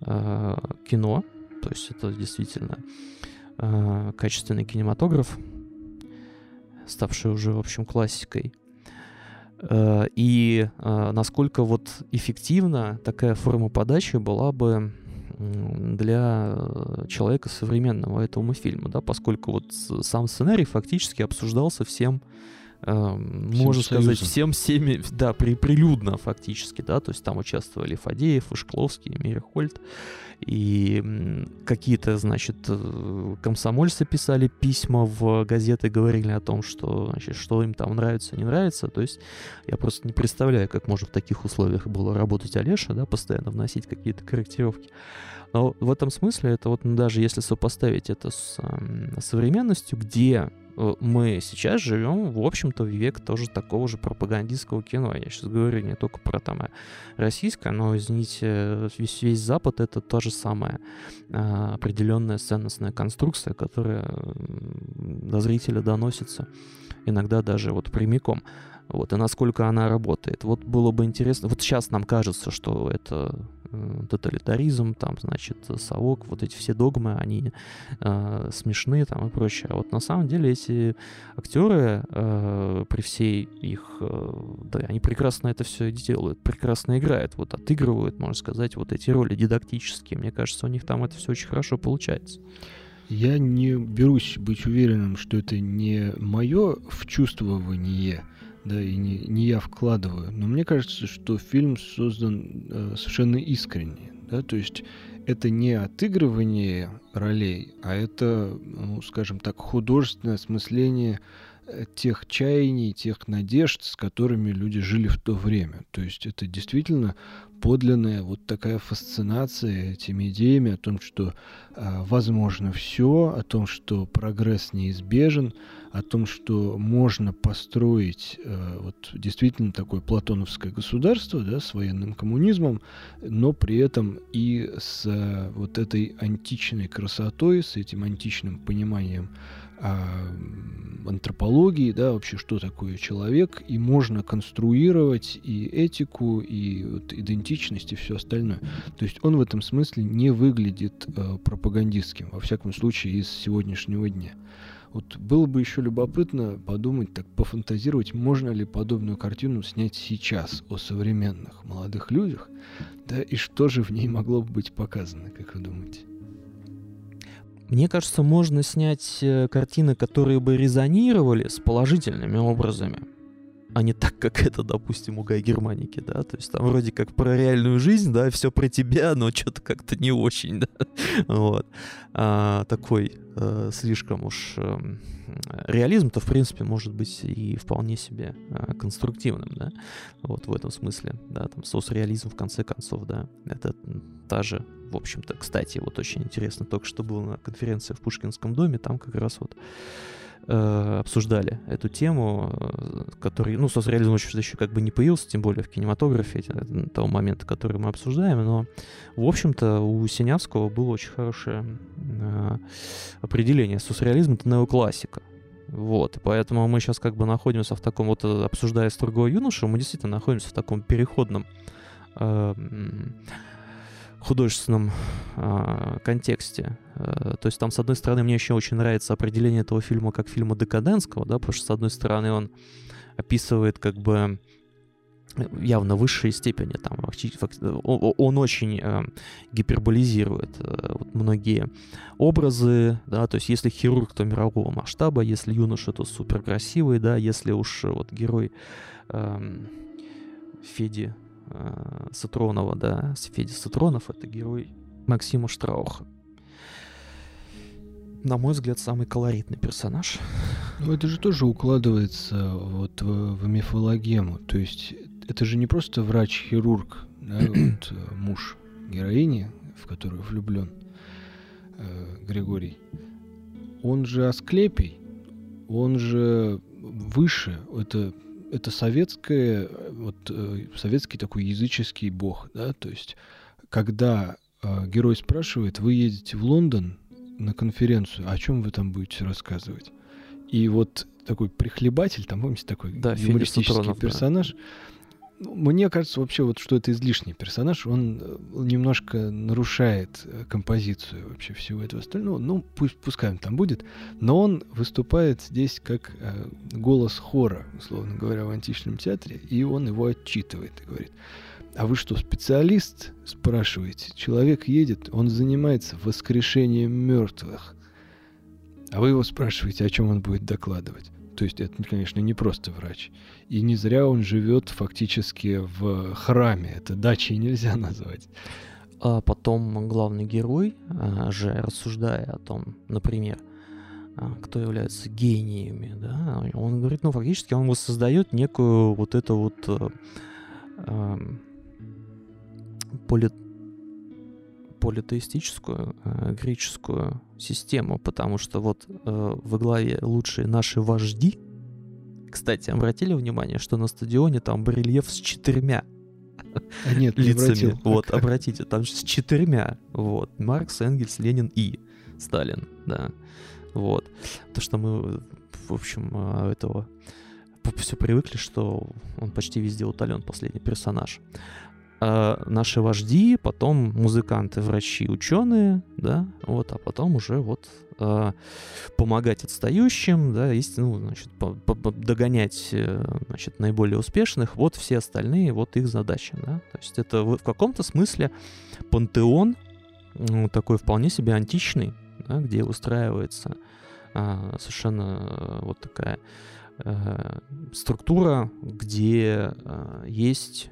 э, кино, то есть это действительно качественный кинематограф, ставший уже, в общем, классикой. И насколько вот эффективна такая форма подачи была бы для э, человека современного этому фильма, да, поскольку вот сам сценарий фактически обсуждался всем всем можно сказать, всем всеми, да, при, прилюдно фактически, да, то есть там участвовали Фадеев, и Шкловский, и Мирхольд, и какие-то, значит, э, комсомольцы писали письма в газеты, говорили о том, что, значит, что им там нравится, не нравится, то есть я просто не представляю, как можно в таких условиях было работать Олеша, да, постоянно вносить какие-то корректировки. Но в этом смысле это вот даже если сопоставить это с э, современностью, где Э, мы сейчас живем, в общем-то, в век тоже такого же пропагандистского кино. Я сейчас говорю не только про там российское, но, извините, весь, весь Запад — это то же самое. А, определенная ценностная конструкция, которая до зрителя доносится иногда даже вот прямиком. Вот, и насколько она работает. Вот было бы интересно. Вот сейчас нам кажется, что это Э, тоталитаризм, там, значит, совок, вот эти все догмы, они э, смешные там и прочее. А вот на самом деле эти актеры э, при всей их, э, да, они прекрасно это все делают, прекрасно играют, вот отыгрывают, можно сказать, вот эти роли дидактические. Мне кажется, у них там это все очень хорошо получается. Я не берусь быть уверенным, что это не мое вчувствование, да, и не, не я вкладываю. Но мне кажется, что фильм создан э, совершенно искренне, да, то есть это не отыгрывание ролей, а это, ну, скажем так, художественное осмысление тех чаяний, тех надежд, с которыми люди жили в то время. То есть это действительно подлинная вот такая фасцинация этими идеями о том, что э, возможно все, о том, что прогресс неизбежен, о том, что можно построить э, вот действительно такое платоновское государство да, с военным коммунизмом, но при этом и с э, вот этой античной красотой, с этим античным пониманием антропологии, да, вообще что такое человек, и можно конструировать и этику, и вот, идентичность, и все остальное. То есть он в этом смысле не выглядит э, пропагандистским, во всяком случае, из сегодняшнего дня. Вот было бы еще любопытно подумать, так пофантазировать, можно ли подобную картину снять сейчас о современных молодых людях, да, и что же в ней могло бы быть показано, как вы думаете? Мне кажется, можно снять э, картины, которые бы резонировали с положительными образами а не так, как это, допустим, у Гай Германики, да, то есть там вроде как про реальную жизнь, да, все про тебя, но что-то как-то не очень, да, вот. А, такой а, слишком уж а, реализм-то, в принципе, может быть и вполне себе а, конструктивным, да, вот в этом смысле, да, там соцреализм в конце концов, да, это та же, в общем-то, кстати, вот очень интересно, только что был на конференции в Пушкинском доме, там как раз вот Э, обсуждали эту тему, э, который, ну, соцреализм еще, еще как бы не появился, тем более в кинематографе э, того момента, который мы обсуждаем, но, в общем-то, у Синявского было очень хорошее определение. Соцреализм — это неоклассика. Вот, поэтому мы сейчас как бы находимся в таком, вот обсуждая строгого юношу, мы действительно находимся в таком переходном э, художественном э, контексте. Э, то есть там, с одной стороны, мне еще очень нравится определение этого фильма как фильма декаденского, да, потому что, с одной стороны, он описывает как бы явно высшие степени там он, очень э, гиперболизирует э, вот многие образы да то есть если хирург то мирового масштаба если юноша то супер красивый да если уж вот герой э, Феди э, Сатронова, да, Федя Сатронов — это герой Максима Штрауха. На мой взгляд, самый колоритный персонаж. Ну, это же тоже укладывается вот в, в мифологему. То есть это же не просто врач-хирург, да, вот, э, муж героини, в которую влюблен э, Григорий. Он же Асклепий, он же выше, это это советское, вот э, советский такой языческий бог, да, то есть когда э, герой спрашивает, вы едете в Лондон на конференцию, о чем вы там будете рассказывать? И вот такой прихлебатель, там, помните, такой да, юмористический персонаж, да мне кажется вообще, вот, что это излишний персонаж. Он э, немножко нарушает э, композицию вообще всего этого остального. Ну, пусть, пускай там будет. Но он выступает здесь как э, голос хора, условно говоря, в античном театре. И он его отчитывает и говорит, а вы что, специалист? Спрашиваете. Человек едет, он занимается воскрешением мертвых. А вы его спрашиваете, о чем он будет докладывать. То есть это, конечно, не просто врач. И не зря он живет фактически в храме. Это дачей нельзя назвать. А потом главный герой а, же, рассуждая о том, например, а, кто является гениями, да, он говорит, ну, фактически он воссоздает некую вот эту вот э, э, поли, политеистическую э, греческую систему, потому что вот э, во главе лучшие наши вожди, кстати, обратили внимание, что на стадионе там барельеф с четырьмя а нет, лицами. Не вот, обратите, там с четырьмя. Вот. Маркс, Энгельс, Ленин и Сталин, да. Вот. То, что мы, в общем, э, этого все привыкли, что он почти везде утолен, последний персонаж. А наши вожди, потом музыканты, врачи, ученые, да, вот, а потом уже вот а, помогать отстающим, да, есть, ну, значит, по -по догонять, э, значит, наиболее успешных, вот все остальные, вот их задача, да, то есть это в, каком-то смысле пантеон ну, такой вполне себе античный, да, где выстраивается а, совершенно вот такая а, структура, где а, есть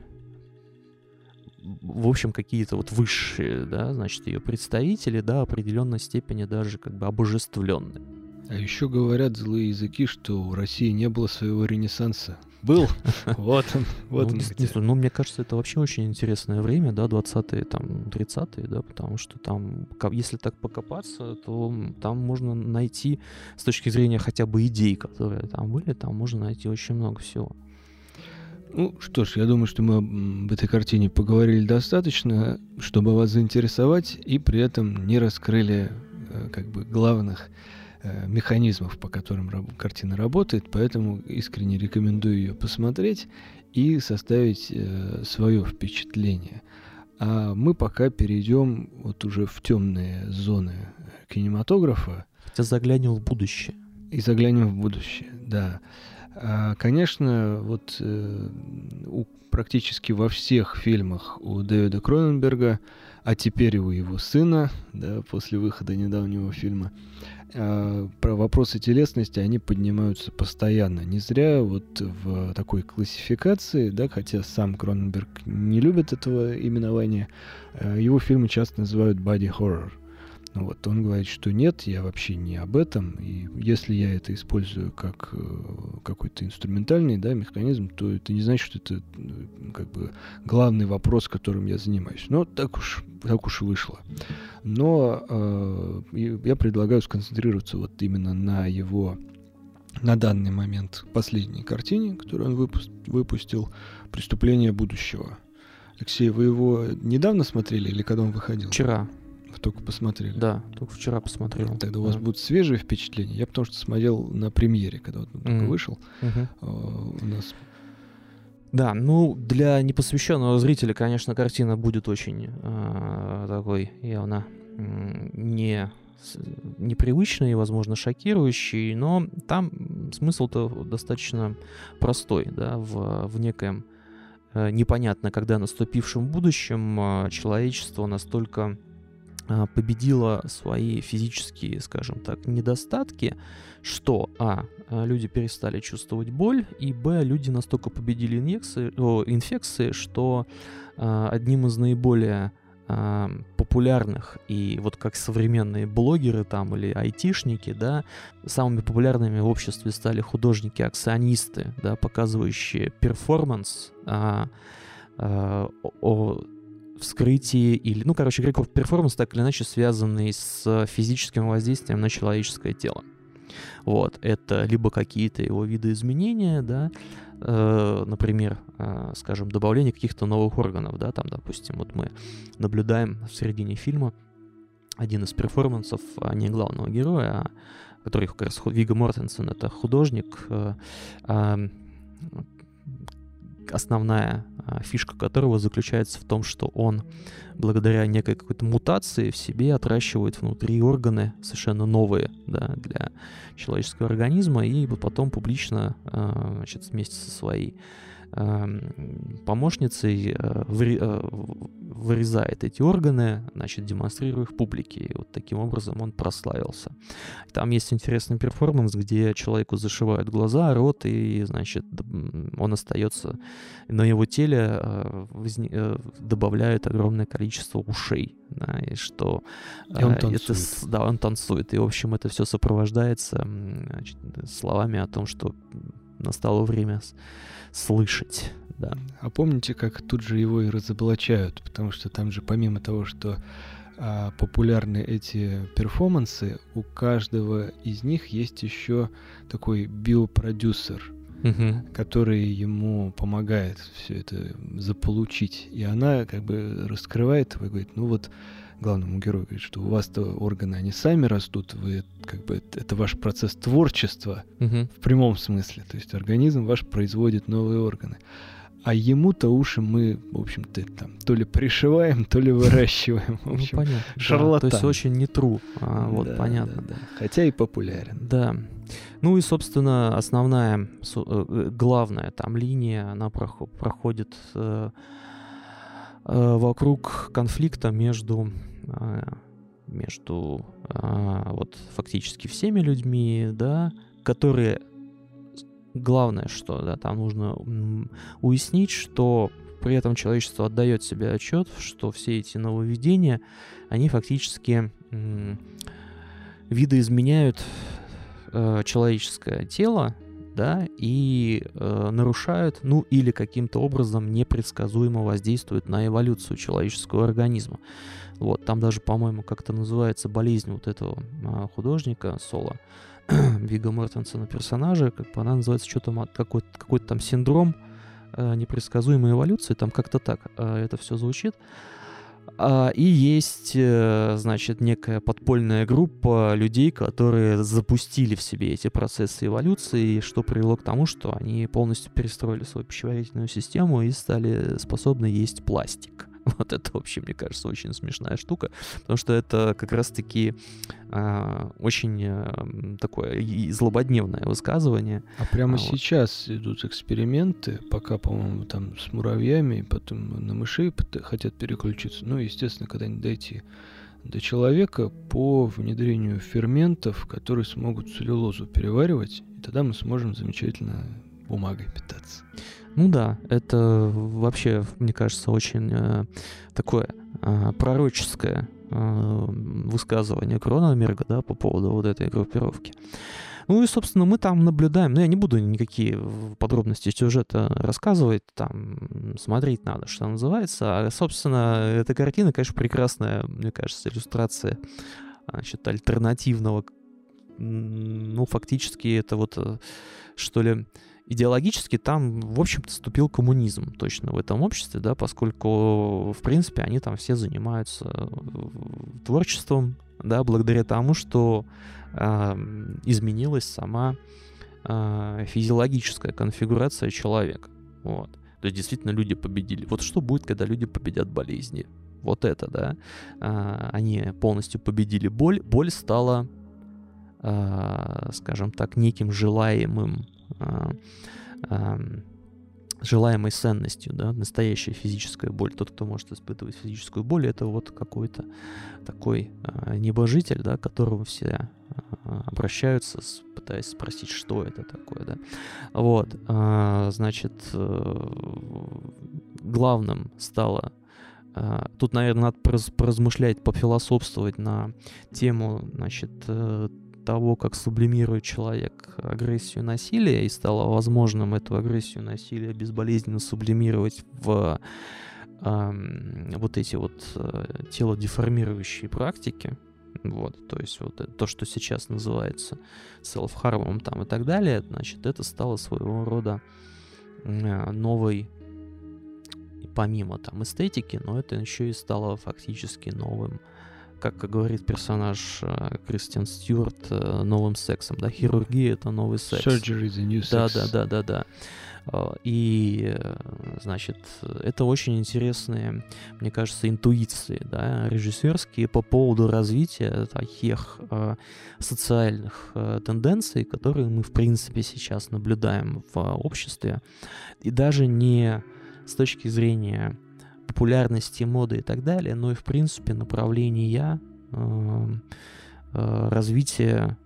в общем, какие-то вот высшие, да, значит, ее представители, да, определенной степени даже как бы обожествленные. А еще говорят злые языки, что у России не было своего ренессанса. Был. Вот он. Вот ну, он. Ну, мне кажется, это вообще очень интересное время, да, 20-е, там, 30-е, да, потому что там, если так покопаться, то там можно найти, с точки зрения хотя бы идей, которые там были, там можно найти очень много всего. Ну что ж, я думаю, что мы об этой картине поговорили достаточно, чтобы вас заинтересовать, и при этом не раскрыли э, как бы главных э, механизмов, по которым раб- картина работает, поэтому искренне рекомендую ее посмотреть и составить э, свое впечатление. А мы пока перейдем вот уже в темные зоны кинематографа. Хотя заглянем в будущее. И заглянем в будущее, да. А, конечно, вот э, у, практически во всех фильмах у Дэвида Кроненберга, а теперь и у его сына, да, после выхода недавнего фильма, э, про вопросы телесности, они поднимаются постоянно. Не зря вот в такой классификации, да, хотя сам Кроненберг не любит этого именования, э, его фильмы часто называют body horror. Вот, он говорит, что нет, я вообще не об этом, и если я это использую как э, какой-то инструментальный да, механизм, то это не значит, что это э, как бы главный вопрос, которым я занимаюсь. Но так уж, так уж вышло. Но э, я предлагаю сконцентрироваться вот именно на его на данный момент последней картине, которую он выпу- выпустил «Преступление будущего». Алексей, вы его недавно смотрели или когда он выходил? Вчера. Вы только посмотрели? Да, только вчера посмотрел. Тогда у вас будут свежие впечатления. Я потому что смотрел на премьере, когда он только Мгм. вышел. А, У нас Да, ну для непосвященного зрителя, конечно, картина будет очень э, такой явно не непривычный и, возможно, шокирующий, но там смысл-то достаточно простой, да, в, в некоем э, непонятно, когда наступившем будущем э, человечество настолько э, победило свои физические, скажем так, недостатки, что, а, э, люди перестали чувствовать боль, и, б, люди настолько победили инъекции, о, инфекции, что э, одним из наиболее э, популярных и вот как современные блогеры там или айтишники, да, самыми популярными в обществе стали художники-акционисты, да, показывающие перформанс а, а, о вскрытии или, ну, короче какой-то перформанс так или иначе связанный с физическим воздействием на человеческое тело. Вот, это либо какие-то его видоизменения, да, э, например, э, скажем, добавление каких-то новых органов, да, там, допустим, вот мы наблюдаем в середине фильма один из перформансов а, не главного героя, а который как раз Вига Мортенсен, это художник, э, а, основная а, фишка которого заключается в том, что он благодаря некой какой-то мутации в себе отращивает внутри органы совершенно новые да, для человеческого организма и потом публично а, значит, вместе со своей помощницей э, э, вырезает эти органы, значит, демонстрируя их публике. И вот таким образом он прославился. Там есть интересный перформанс, где человеку зашивают глаза, рот, и, значит, он остается на его теле э, добавляют огромное количество ушей, да, и что И он это танцует. с- да, он танцует, и в общем это все сопровождается значит, словами о том, что настало время слышать, да. А помните, как тут же его и разоблачают? Потому что там же помимо того, что а, популярны эти перформансы, у каждого из них есть еще такой биопродюсер, который ему помогает все это заполучить. И она как бы раскрывает его и говорит, ну вот главному герою говорит, что у вас-то органы, они сами растут, вы как бы это ваш процесс творчества, Мгм. в прямом смысле. То есть организм ваш производит новые органы. А ему-то уши мы, в общем-то, там то ли пришиваем, то ли выращиваем. В Ну, общем, понятно. да. шарлатан. То есть очень не true. а, вот, да, понятно. да, да. Хотя и популярен. Да. Ну и, собственно, основная, су- э, главная там линия, она прохо- проходит э, э, вокруг конфликта между, э, между э, вот фактически всеми людьми, да, которые главное, что да, там нужно уяснить, что при этом человечество отдает себе отчет, что все эти нововведения, они фактически видоизменяют э, человеческое тело, да, и э, нарушают, ну или каким-то образом непредсказуемо воздействуют на эволюцию человеческого организма. Вот, там даже, по-моему, как-то называется болезнь вот этого а, художника Соло, Вига Мортенсона персонажа, как бы она называется что-то какой-то, какой-то там синдром э, непредсказуемой эволюции, там как-то так э, это все звучит. А, И есть, э, значит, некая подпольная группа людей, которые запустили в себе эти процессы эволюции, что привело к тому, что они полностью перестроили свою пищеварительную систему и стали способны есть пластик. Вот это вообще, мне кажется, очень смешная штука, потому что это как раз-таки э, очень э, такое злободневное высказывание. А прямо а сейчас вот. идут эксперименты, пока, по-моему, там с муравьями, потом на мышей хотят переключиться. Ну, естественно, когда не дойти до человека по внедрению ферментов, которые смогут целлюлозу переваривать, и тогда мы сможем замечательно бумагой питаться. Ну да, это вообще, мне кажется, очень э, такое э, пророческое э, высказывание Кроненберга, да, по поводу вот этой группировки. Ну и, собственно, мы там наблюдаем, но я не буду никакие подробности сюжета рассказывать, там смотреть надо, что называется. А, собственно, эта картина, конечно, прекрасная, мне кажется, иллюстрация значит, альтернативного, ну, фактически это вот, э, что ли, идеологически там, в общем-то, вступил коммунизм точно в этом обществе, да, поскольку, в принципе, они там все занимаются э, творчеством, да, благодаря тому, что э, изменилась сама э, физиологическая конфигурация человека. Вот. То есть действительно люди победили. Вот что будет, когда люди победят болезни? Вот это, да. Э, они полностью победили боль. Боль стала, э, скажем так, неким желаемым желаемой ценностью, да, настоящая физическая боль. Тот, кто может испытывать физическую боль, это вот какой-то такой э, небожитель, да, к которому все э, обращаются, пытаясь спросить, что это такое, да. Вот, значит, э, главным стало Тут, наверное, надо поразмышлять, пофилософствовать на тему, значит, э, того, как сублимирует человек агрессию насилия, и стало возможным эту агрессию насилия безболезненно сублимировать в э, вот эти вот э, телодеформирующие практики, вот, то есть вот то, что сейчас называется селф-хармом там и так далее, значит, это стало своего рода э, новой помимо там эстетики, но это еще и стало фактически новым как говорит персонаж э, Кристиан Стюарт, э, новым сексом, да, хирургия это новый секс. Surgery is a new sex. Да, да, да, да, да. И, значит, это очень интересные, мне кажется, интуиции, да, режиссерские по поводу развития таких э, социальных э, тенденций, которые мы, в принципе, сейчас наблюдаем в обществе. И даже не с точки зрения популярности моды и так далее, но и, в принципе, направления э, э, развития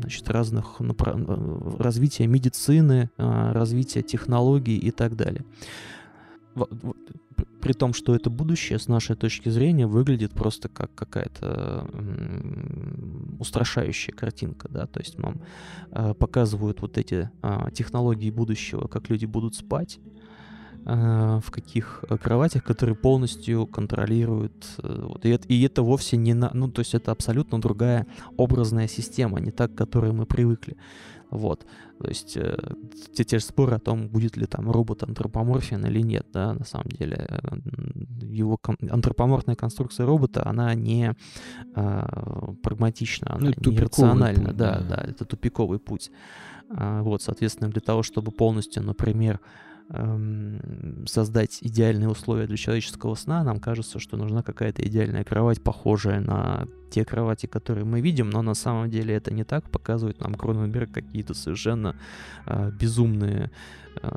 значит, разных. Э, развития медицины, развития технологий и так далее. При том, что это будущее, с нашей точки зрения, выглядит просто как какая-то устрашающая картинка, да, то есть нам показывают вот эти технологии будущего, как люди будут спать, Э, в каких э, кроватях, которые полностью контролируют. Э, вот, и, это, и это вовсе не на, ну, то есть это абсолютно другая образная система, не так, к которой мы привыкли. Вот, то есть э, те, те же споры о том, будет ли там робот антропоморфен или нет, да, на самом деле его кон- антропоморфная конструкция робота, она не э, прагматична, она ну, не рациональна, путь, да, да, да, это тупиковый путь. А, вот, соответственно, для того, чтобы полностью, например, создать идеальные условия для человеческого сна, нам кажется, что нужна какая-то идеальная кровать, похожая на те кровати, которые мы видим, но на самом деле это не так. Показывает нам Кроненберг какие-то совершенно э, безумные э,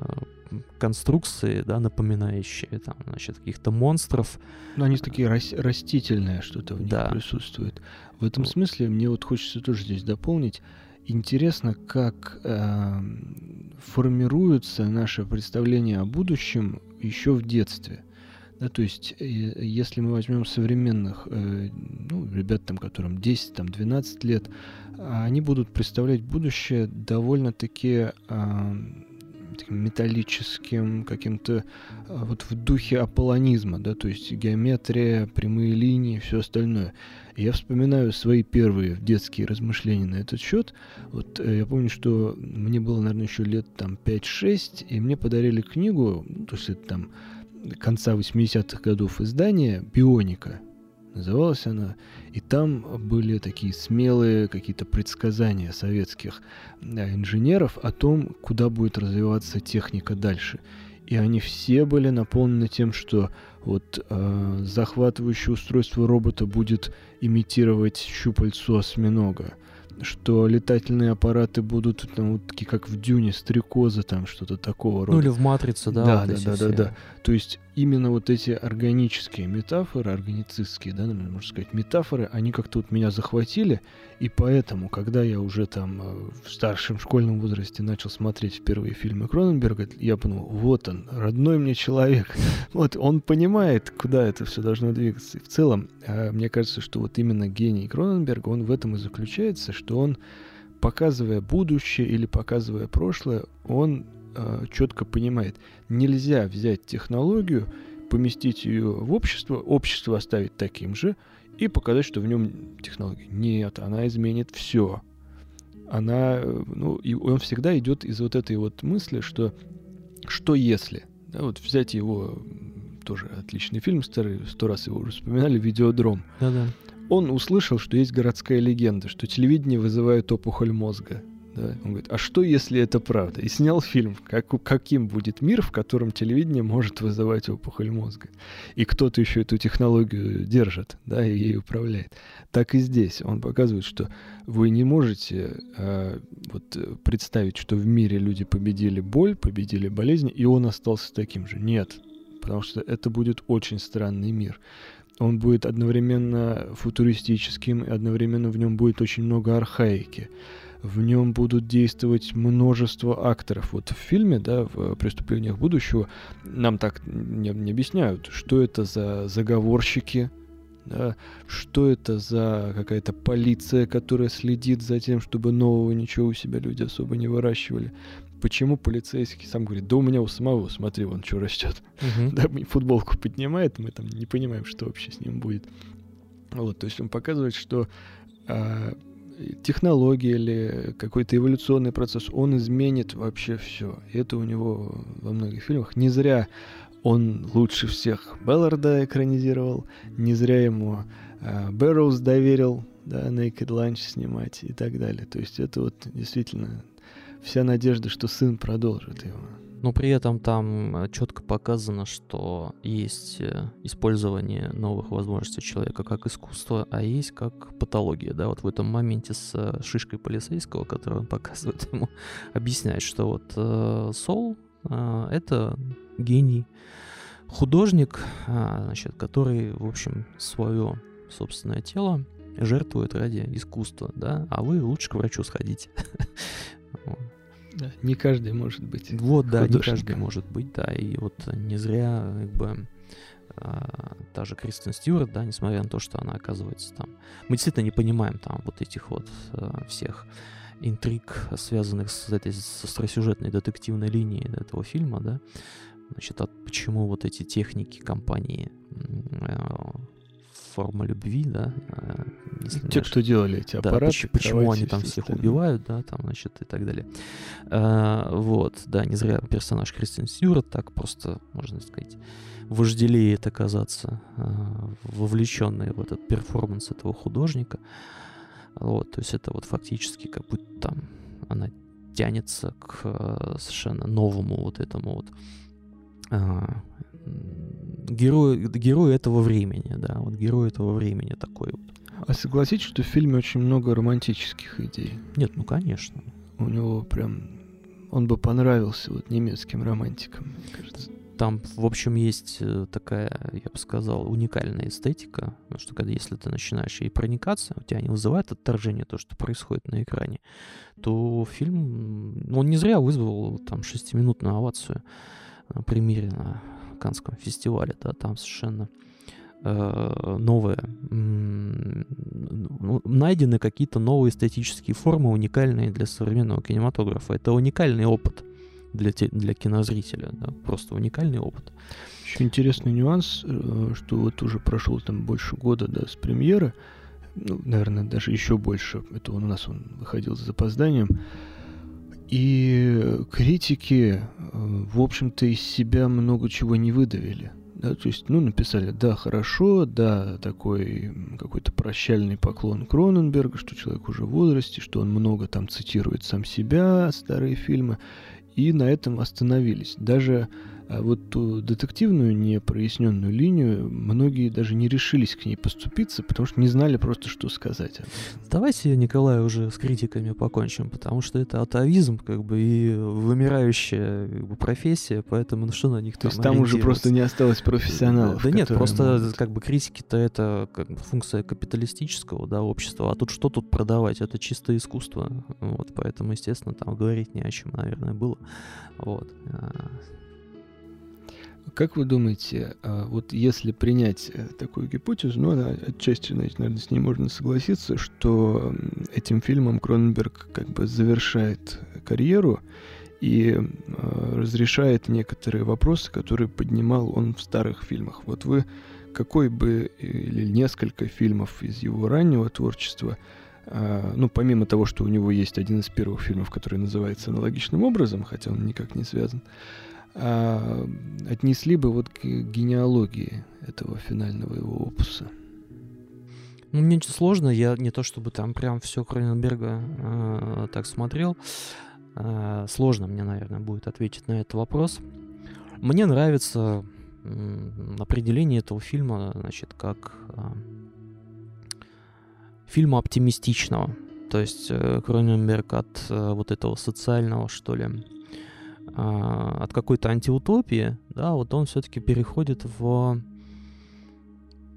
конструкции, да, напоминающие там, значит, каких-то монстров. Но они такие рас- растительные, что-то в них да. присутствует. В этом смысле мне вот хочется тоже здесь дополнить интересно, как э, формируется наше представление о будущем еще в детстве. Да, то есть, э, если мы возьмем современных э, ну, ребят, там, которым 10, там, 12 лет, они будут представлять будущее довольно-таки э, таким металлическим, каким-то э, вот в духе аполлонизма, да, то есть геометрия, прямые линии, все остальное. Я вспоминаю свои первые детские размышления на этот счет. Вот э, я помню, что мне было, наверное, еще лет там 5-6, и мне подарили книгу, ну, то есть это там конца 80-х годов издания «Бионика», называлась она, и там были такие смелые какие-то предсказания советских инженеров о том, куда будет развиваться техника дальше. и они все были наполнены тем, что вот э, захватывающее устройство робота будет имитировать щупальцо осьминога что летательные аппараты будут там вот такие, как в Дюне, стрекозы, там что-то такого рода. Ну или в Матрице, да. Да, вот да, да, да, да. То есть именно вот эти органические метафоры, органицистские, да, можно сказать, метафоры, они как-то вот меня захватили, и поэтому, когда я уже там э, в старшем школьном возрасте начал смотреть впервые фильмы Кроненберга, я понял, вот он, родной мне человек, вот он понимает, куда это все должно двигаться. И в целом, э, мне кажется, что вот именно гений Кроненберга, он в этом и заключается, что он, показывая будущее или показывая прошлое, он э, четко понимает, нельзя взять технологию, поместить ее в общество, общество оставить таким же и показать, что в нем технология. Нет, она изменит все. Она, ну, и он всегда идет из вот этой вот мысли, что что если, да, вот взять его тоже отличный фильм старый, сто раз его уже вспоминали, «Видеодром». Да-да. Он услышал, что есть городская легенда, что телевидение вызывает опухоль мозга. Да? Он говорит, а что, если это правда? И снял фильм, как, каким будет мир, в котором телевидение может вызывать опухоль мозга. И кто-то еще эту технологию держит, да, и ей управляет. Так и здесь. Он показывает, что вы не можете а, вот, представить, что в мире люди победили боль, победили болезни, и он остался таким же. Нет, потому что это будет очень странный мир. Он будет одновременно футуристическим, и одновременно в нем будет очень много архаики в нем будут действовать множество акторов. Вот в фильме, да, в «Преступлениях будущего» нам так не, не объясняют, что это за заговорщики, да, что это за какая-то полиция, которая следит за тем, чтобы нового ничего у себя люди особо не выращивали. Почему полицейский сам говорит, да у меня у самого, смотри, он что растет. Uh-huh. Да, футболку поднимает, мы там не понимаем, что вообще с ним будет. Вот, то есть он показывает, что а, технология или какой-то эволюционный процесс, он изменит вообще все. И это у него во многих фильмах. Не зря он лучше всех Белларда экранизировал, не зря ему э, Бэрроуз доверил да, Naked Lunch снимать и так далее. То есть это вот действительно вся надежда, что сын продолжит его. Но при этом там э, четко показано, что есть э, использование новых возможностей человека как искусство, а есть как патология. Да, вот в этом моменте с э, шишкой полицейского, который он показывает ему, объясняет, что вот э, Сол э, это гений, художник, э, значит, который, в общем, свое собственное тело жертвует ради искусства, да, а вы лучше к врачу сходите. Да, не каждый может быть. Вот, да, не каждый может быть, да. И вот не зря, как бы, а, та же Кристен Стюарт, да, несмотря на то, что она оказывается там... Мы действительно не понимаем там вот этих вот а, всех интриг, связанных с этой с остросюжетной детективной линией этого фильма, да, значит, от, почему вот эти техники компании а, форма любви, да. Э, если Те, кто делали эти аппараты. Да, почему, почему они там всех остальные. убивают, да, там, значит, и так далее. А, вот, да, не зря персонаж Кристин Стюарт так просто, можно сказать, вожделеет оказаться а, вовлеченной в этот перформанс этого художника. Вот, то есть это вот фактически как будто там она тянется к а, совершенно новому вот этому вот а, герой, герой этого времени, да, вот герой этого времени такой вот. А согласитесь, что в фильме очень много романтических идей? Нет, ну конечно. У него прям... Он бы понравился вот немецким романтикам, мне кажется. Там, в общем, есть э, такая, я бы сказал, уникальная эстетика, потому что когда если ты начинаешь ей проникаться, у тебя не вызывает отторжение то, что происходит на экране, то фильм, он не зря вызвал там шестиминутную овацию на примере на Канском фестивале, да, там совершенно э, новые, ну, найдены какие-то новые эстетические формы, уникальные для современного кинематографа. Это уникальный опыт для, те, для кинозрителя, да, просто уникальный опыт. Еще интересный нюанс, э, что вот уже прошел там больше года, да, с премьеры, ну, наверное, даже еще больше, это он у нас он выходил с запозданием, и критики, э, в общем-то, из себя много чего не выдавили. Да, то есть, ну, написали, да, хорошо, да, такой какой-то прощальный поклон Кроненберга, что человек уже в возрасте, что он много там цитирует сам себя, старые фильмы, и на этом остановились. Даже А вот ту детективную непроясненную линию многие даже не решились к ней поступиться, потому что не знали просто, что сказать. Давайте, Николай, уже с критиками покончим, потому что это атовизм, как бы, и вымирающая как бы, профессия, поэтому ну что на них То есть там уже просто не осталось профессионалов. Да нет, просто могут... как бы критики-то это как бы, функция капиталистического да, общества, а тут что тут продавать? Это чисто искусство. Вот, поэтому, естественно, там говорить не о чем, наверное, было. Вот. Как вы думаете, а, вот если принять э, такую гипотезу, ну, она отчасти, наверное, с ней можно согласиться, что этим фильмом Кроненберг как бы завершает карьеру и а, разрешает некоторые вопросы, которые поднимал он в старых фильмах. Вот вы какой бы или несколько фильмов из его раннего творчества, а, ну, помимо того, что у него есть один из первых фильмов, который называется аналогичным образом, хотя он никак не связан, а, отнесли бы вот к генеалогии этого финального его опуса? Ну, мне очень сложно, я не то чтобы там прям все Кроненберга э, так смотрел. Э, сложно мне, наверное, будет ответить на этот вопрос. Мне нравится э, определение этого фильма, значит, как э, фильма оптимистичного. То есть э, Кроненберг от э, вот этого социального, что ли, а, от какой-то антиутопии, да, вот он все-таки переходит в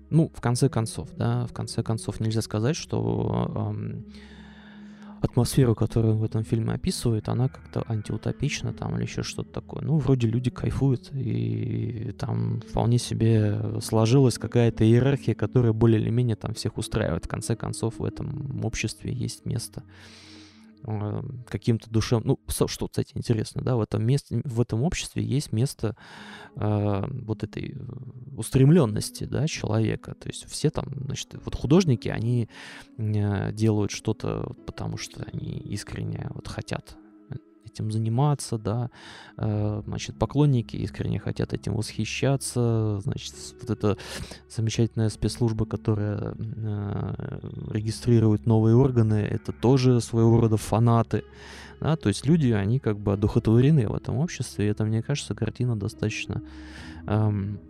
ну, в конце концов, да, в конце концов нельзя сказать, что эм, атмосферу, которую в этом фильме описывает, она как-то антиутопична там или еще что-то такое. Ну, вроде люди кайфуют, и там вполне себе сложилась какая-то иерархия, которая более или менее там всех устраивает. В конце концов, в этом обществе есть место Э, каким-то душем... Ну, что, кстати, интересно, да, в этом, месте, в этом обществе есть место э, вот этой э, устремленности, да, человека. То есть все там, значит, вот художники, они э, делают что-то, потому что они искренне вот хотят этим заниматься, да, э, значит, поклонники искренне хотят этим восхищаться, значит, вот эта замечательная спецслужба, которая э, регистрирует новые органы, это тоже своего рода фанаты, да, то есть люди, они как бы одухотворены в этом обществе, и это, мне кажется, картина достаточно эм,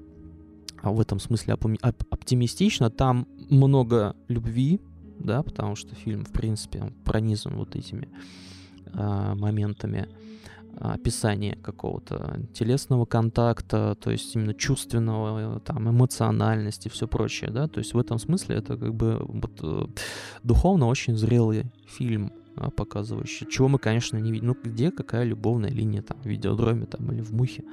а в этом смысле оптимистично, там много любви, да, потому что фильм, в принципе, пронизан вот этими а, моментами описания какого-то телесного контакта, то есть именно чувственного, там, эмоциональности, все прочее, да, то есть в этом смысле это как бы вот, э, духовно очень зрелый фильм, а, показывающий, чего мы, конечно, не видим. Ну, где какая любовная линия там в видеодроме там или в мухе.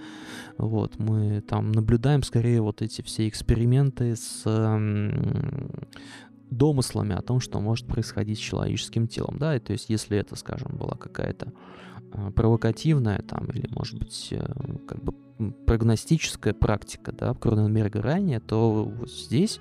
Вот, мы там наблюдаем скорее вот эти все эксперименты с домыслами о том, что может происходить с человеческим телом, да, и то есть если это, скажем, была какая-то э, провокативная там или, может быть, э, как бы прогностическая практика, да, Кроненберга ранее, то вот здесь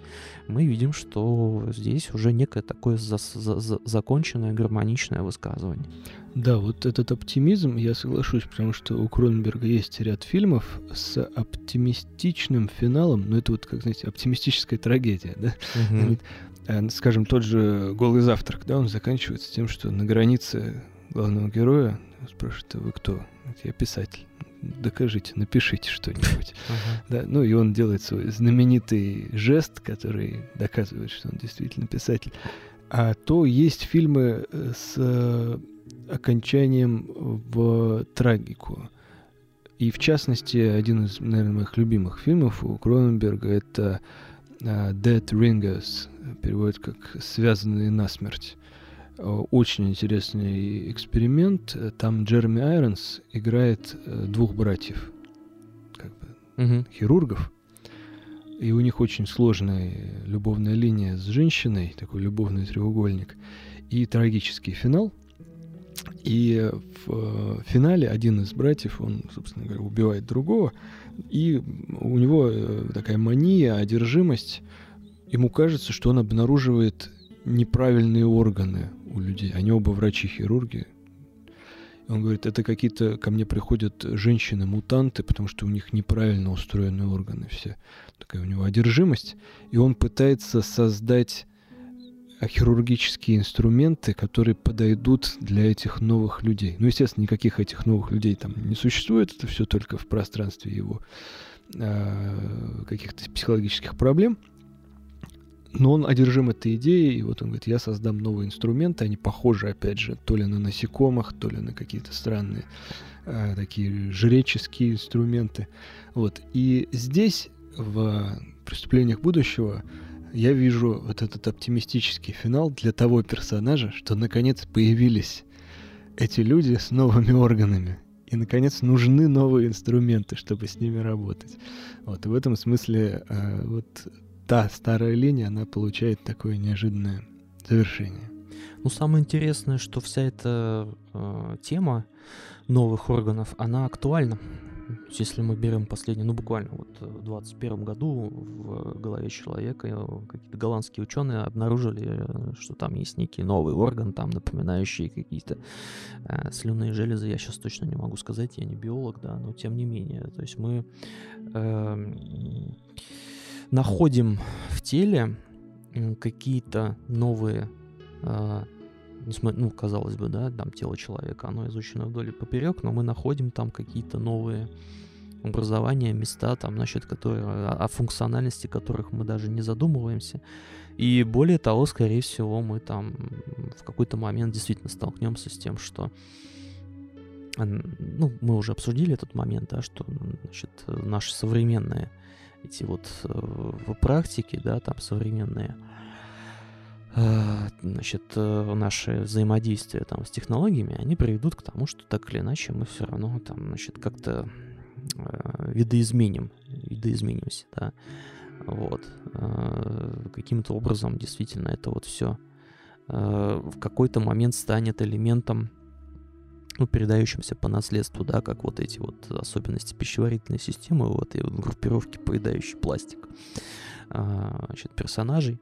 мы видим, что здесь уже некое такое за за за законченное гармоничное высказывание. Да, вот этот оптимизм, я соглашусь, потому что у Кроненберга есть ряд фильмов с оптимистичным финалом, но это вот, как знаете, оптимистическая трагедия, да? Угу. Э, скажем, тот же «Голый завтрак», да, он заканчивается тем, что на границе главного героя спрашивает, а вы кто? Я писатель. Докажите, напишите что-нибудь. Да, ну и он делает свой знаменитый жест, который доказывает, что он действительно писатель. А то есть фильмы э, с э, окончанием в трагику. И в частности, один из, наверное, моих любимых фильмов у Кроненберга это Dead Ringers, переводит как «связанные насмерть». Очень интересный эксперимент. Там Джереми Айронс играет э, двух братьев, как бы, угу. хирургов. И у них очень сложная любовная линия с женщиной, такой любовный треугольник, и трагический финал. И в э, финале один из братьев, он, собственно говоря, убивает другого, и у него э, такая мания, одержимость ему кажется, что он обнаруживает неправильные органы у людей. Они оба врачи-хирурги. Он говорит, это какие-то ко мне приходят женщины-мутанты, потому что у них неправильно устроены органы все. Такая у него одержимость. И он пытается создать хирургические инструменты, которые подойдут для этих новых людей. Ну, естественно, никаких этих новых людей там не существует, это все только в пространстве его э, каких-то психологических проблем. Но он одержим этой идеей, и вот он говорит, я создам новые инструменты, они похожи, опять же, то ли на насекомых, то ли на какие-то странные э, такие жреческие инструменты. Вот. И здесь, в «Преступлениях будущего», я вижу вот этот оптимистический финал для того персонажа, что наконец появились эти люди с новыми органами. И, наконец, нужны новые инструменты, чтобы с ними работать. Вот, и в этом смысле э, вот та старая линия, она получает такое неожиданное завершение. Ну, самое интересное, что вся эта э, тема новых органов, она актуальна. Если мы берем последний, ну буквально вот в 21 году в голове человека э, какие-то голландские ученые обнаружили, что там есть некий новый орган, там напоминающий какие-то э, слюнные железы. Я сейчас точно не могу сказать, я не биолог, да, но тем не менее. То есть мы э, находим в теле какие-то новые э, ну, казалось бы, да, там тело человека, оно изучено вдоль и поперек, но мы находим там какие-то новые образования, места, там, насчет которых, о, о функциональности которых мы даже не задумываемся. И более того, скорее всего, мы там в какой-то момент действительно столкнемся с тем, что ну, мы уже обсудили этот момент, да, что значит, наши современные эти вот э, в практике, да, там современные Э, значит, э, наши взаимодействия там с технологиями, они приведут к тому, что так или иначе мы все равно там, значит, как-то э, видоизменим, видоизменимся, да, вот, каким-то образом действительно это вот все в какой-то момент станет элементом, ну, передающимся по наследству, да, как вот эти вот особенности пищеварительной системы, вот и группировки, поедающие пластик, э, значит, персонажей,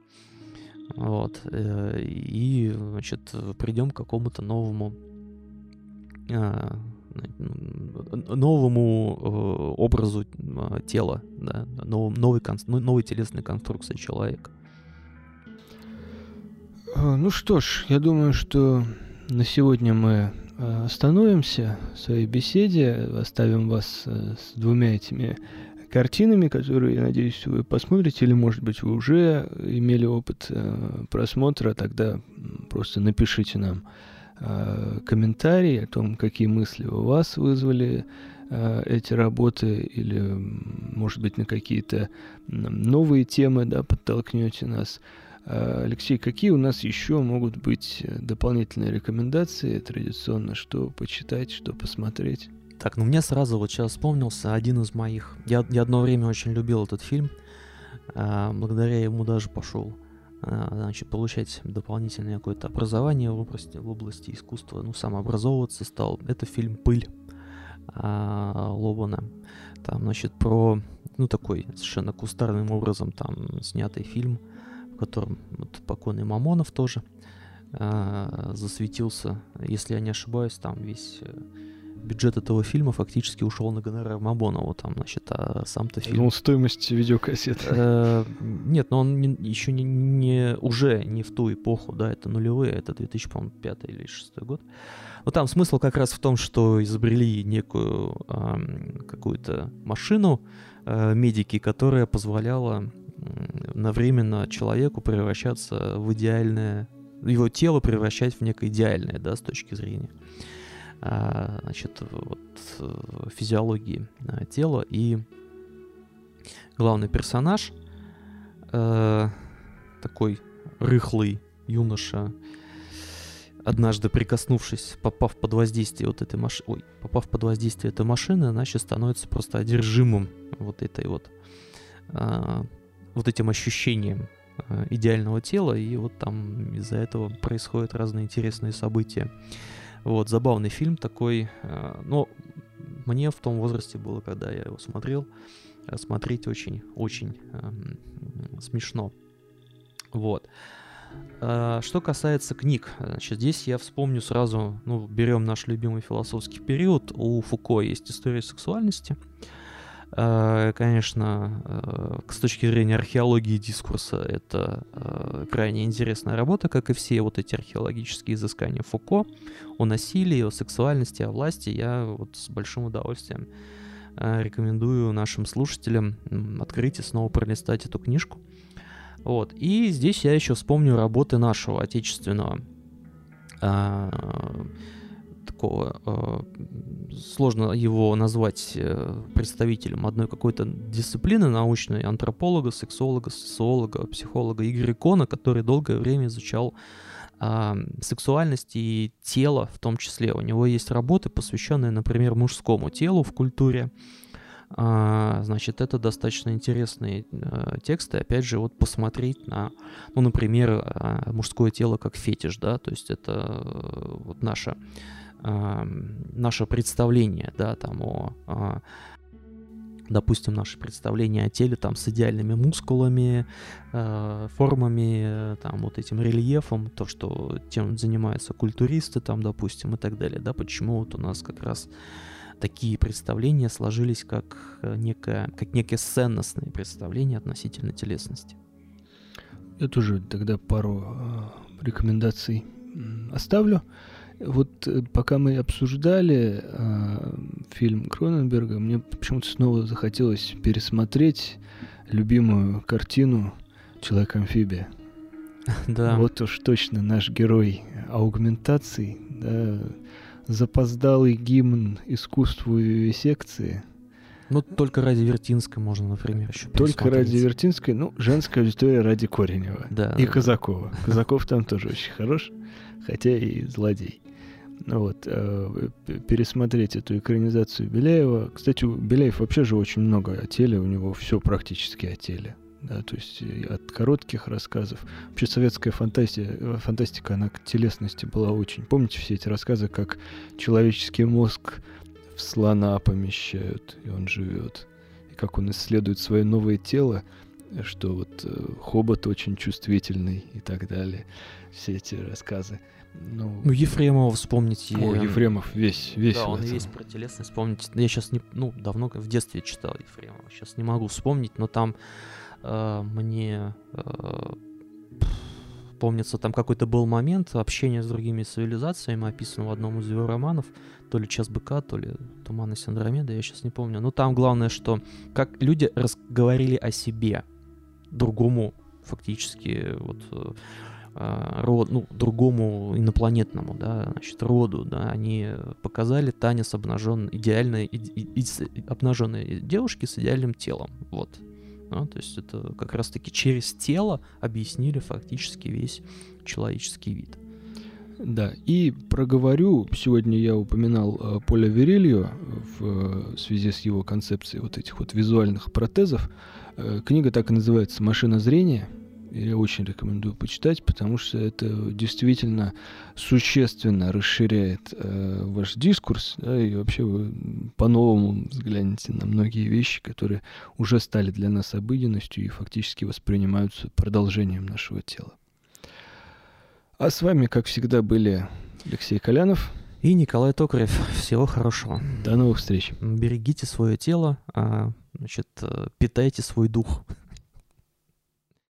вот. Э, и, значит, придем к какому-то новому а, новому э, образу а, тела, да, новый, новый, ну, новой телесной конструкции человека. А, ну что ж, я думаю, что на сегодня мы остановимся в своей беседе, оставим вас э, с двумя этими картинами, которые, я надеюсь, вы посмотрите, или, может быть, вы уже имели опыт э, просмотра, тогда просто напишите нам э, комментарий о том, какие мысли у вас вызвали э, эти работы, или, может быть, на какие-то новые темы, да, подтолкнете нас. Э, Алексей, какие у нас еще могут быть дополнительные рекомендации традиционно, что почитать, что посмотреть? Так, ну мне сразу вот сейчас вспомнился один из моих. Я, я одно время очень любил этот фильм. А, благодаря ему даже пошел а, значит, получать дополнительное какое-то образование в области, в области искусства, ну, самообразовываться стал. Это фильм «Пыль» а, Лобана. Там, значит, про, ну, такой совершенно кустарным образом там снятый фильм, в котором вот покойный Мамонов тоже а, засветился. Если я не ошибаюсь, там весь э, бюджет этого фильма фактически ушел на гонорар Мабонова, там, значит, а сам-то фильм... Ну, стоимость видеокассеты. Э, нет, но он еще не, не, уже не в ту эпоху, да, это нулевые, это 2005 или 2006 год. Но там смысл как раз в том, что изобрели некую какую-то машину э, медики, которая позволяла одновременно человеку превращаться в идеальное, его тело превращать в некое идеальное, да, с точки зрения а, значит, вот, э, физиологии а, тела. И главный персонаж, э, такой рыхлый юноша, однажды прикоснувшись, попав под воздействие вот этой машины, ой, попав под воздействие этой машины, значит, становится просто одержимым вот этой вот, э, вот этим ощущением э, идеального тела, и вот там из-за этого происходят разные интересные события. Вот, забавный фильм такой. Э, но мне в том возрасте было, когда я его смотрел, э, смотреть очень-очень э, смешно. Вот. Что касается книг, значит, здесь я вспомню сразу, ну, берем наш любимый философский период. У Фуко есть история сексуальности. Э, конечно, э, с точки зрения археологии дискурса, это э, крайне интересная работа, как и все вот эти археологические изыскания Фуко о насилии, о сексуальности, о власти. Я вот с большим удовольствием рекомендую нашим слушателям открыть и снова пролистать эту книжку. Вот. И здесь я еще вспомню работы нашего отечественного такого э, сложно его назвать э, представителем одной какой-то дисциплины научной, антрополога, сексолога, социолога, психолога Игоря Кона, который долгое время изучал э, сексуальность и тело в том числе. У него есть работы, посвященные, например, мужскому телу в культуре. А, значит, это достаточно интересные а, тексты. Опять же, вот посмотреть на, ну, например, а, мужское тело как фетиш, да, то есть это а, вот наша наше представление, да, там о, о допустим, наше представление о теле там с идеальными мускулами, э, формами, там вот этим рельефом, то, что тем занимаются культуристы там, допустим, и так далее, да, почему вот у нас как раз такие представления сложились как некое, как некие ценностные представления относительно телесности. Я тоже тогда пару э, рекомендаций оставлю. Вот э, пока мы обсуждали э, фильм Кроненберга, мне почему-то снова захотелось пересмотреть любимую картину «Человек-амфибия». Да. Вот уж точно наш герой аугментации, да, запоздалый гимн искусству вивисекции. Ну, только ради Вертинской можно, например, еще Только ради Вертинской, ну, женская аудитория ради Коренева. Да. И да. Казакова. Казаков там тоже очень хорош, хотя и злодей. Ну вот, э, пересмотреть эту экранизацию Беляева. Кстати, у Беляев вообще же очень много о теле, у него все практически о теле. Да, то есть от коротких рассказов. Вообще советская фантастика, фантастика, она к телесности была очень. Помните все эти рассказы, как человеческий мозг в слона помещают, и он живет. И как он исследует свое новое тело, что вот э, хобот очень чувствительный и так далее. Все эти рассказы. Ну, ну Ефремова вспомните. О, Ефремов весь, весь. Да, он весь про телесность вспомнить. Я сейчас не, ну, давно в детстве читал Ефремова. Сейчас не могу вспомнить, но там э, мне э, помнится, там какой-то был момент общения с другими цивилизациями, описан в одном из его романов, то ли «Час быка», то ли «Туман и Синдромеда», я сейчас не помню. Но там главное, что как люди говорили о себе другому фактически вот э, а, род, ну, другому инопланетному, да, значит, роду, да, они показали танец обнаженной, идеальной, и, и, и, обнаженной девушки с идеальным телом, вот. Да, то есть это как раз-таки через тело объяснили фактически весь человеческий вид. Да, и проговорю, сегодня я упоминал э, Поля Верильо в э, связи с его концепцией вот этих вот визуальных протезов. Э, книга так и называется «Машина зрения», я очень рекомендую почитать, потому что это действительно существенно расширяет э, ваш дискурс, да, и вообще вы по-новому взглянете на многие вещи, которые уже стали для нас обыденностью и фактически воспринимаются продолжением нашего тела. А с вами, как всегда, были Алексей Колянов и Николай Токарев. Всего хорошего. До новых встреч. Берегите свое тело, а, значит, э, питайте свой дух.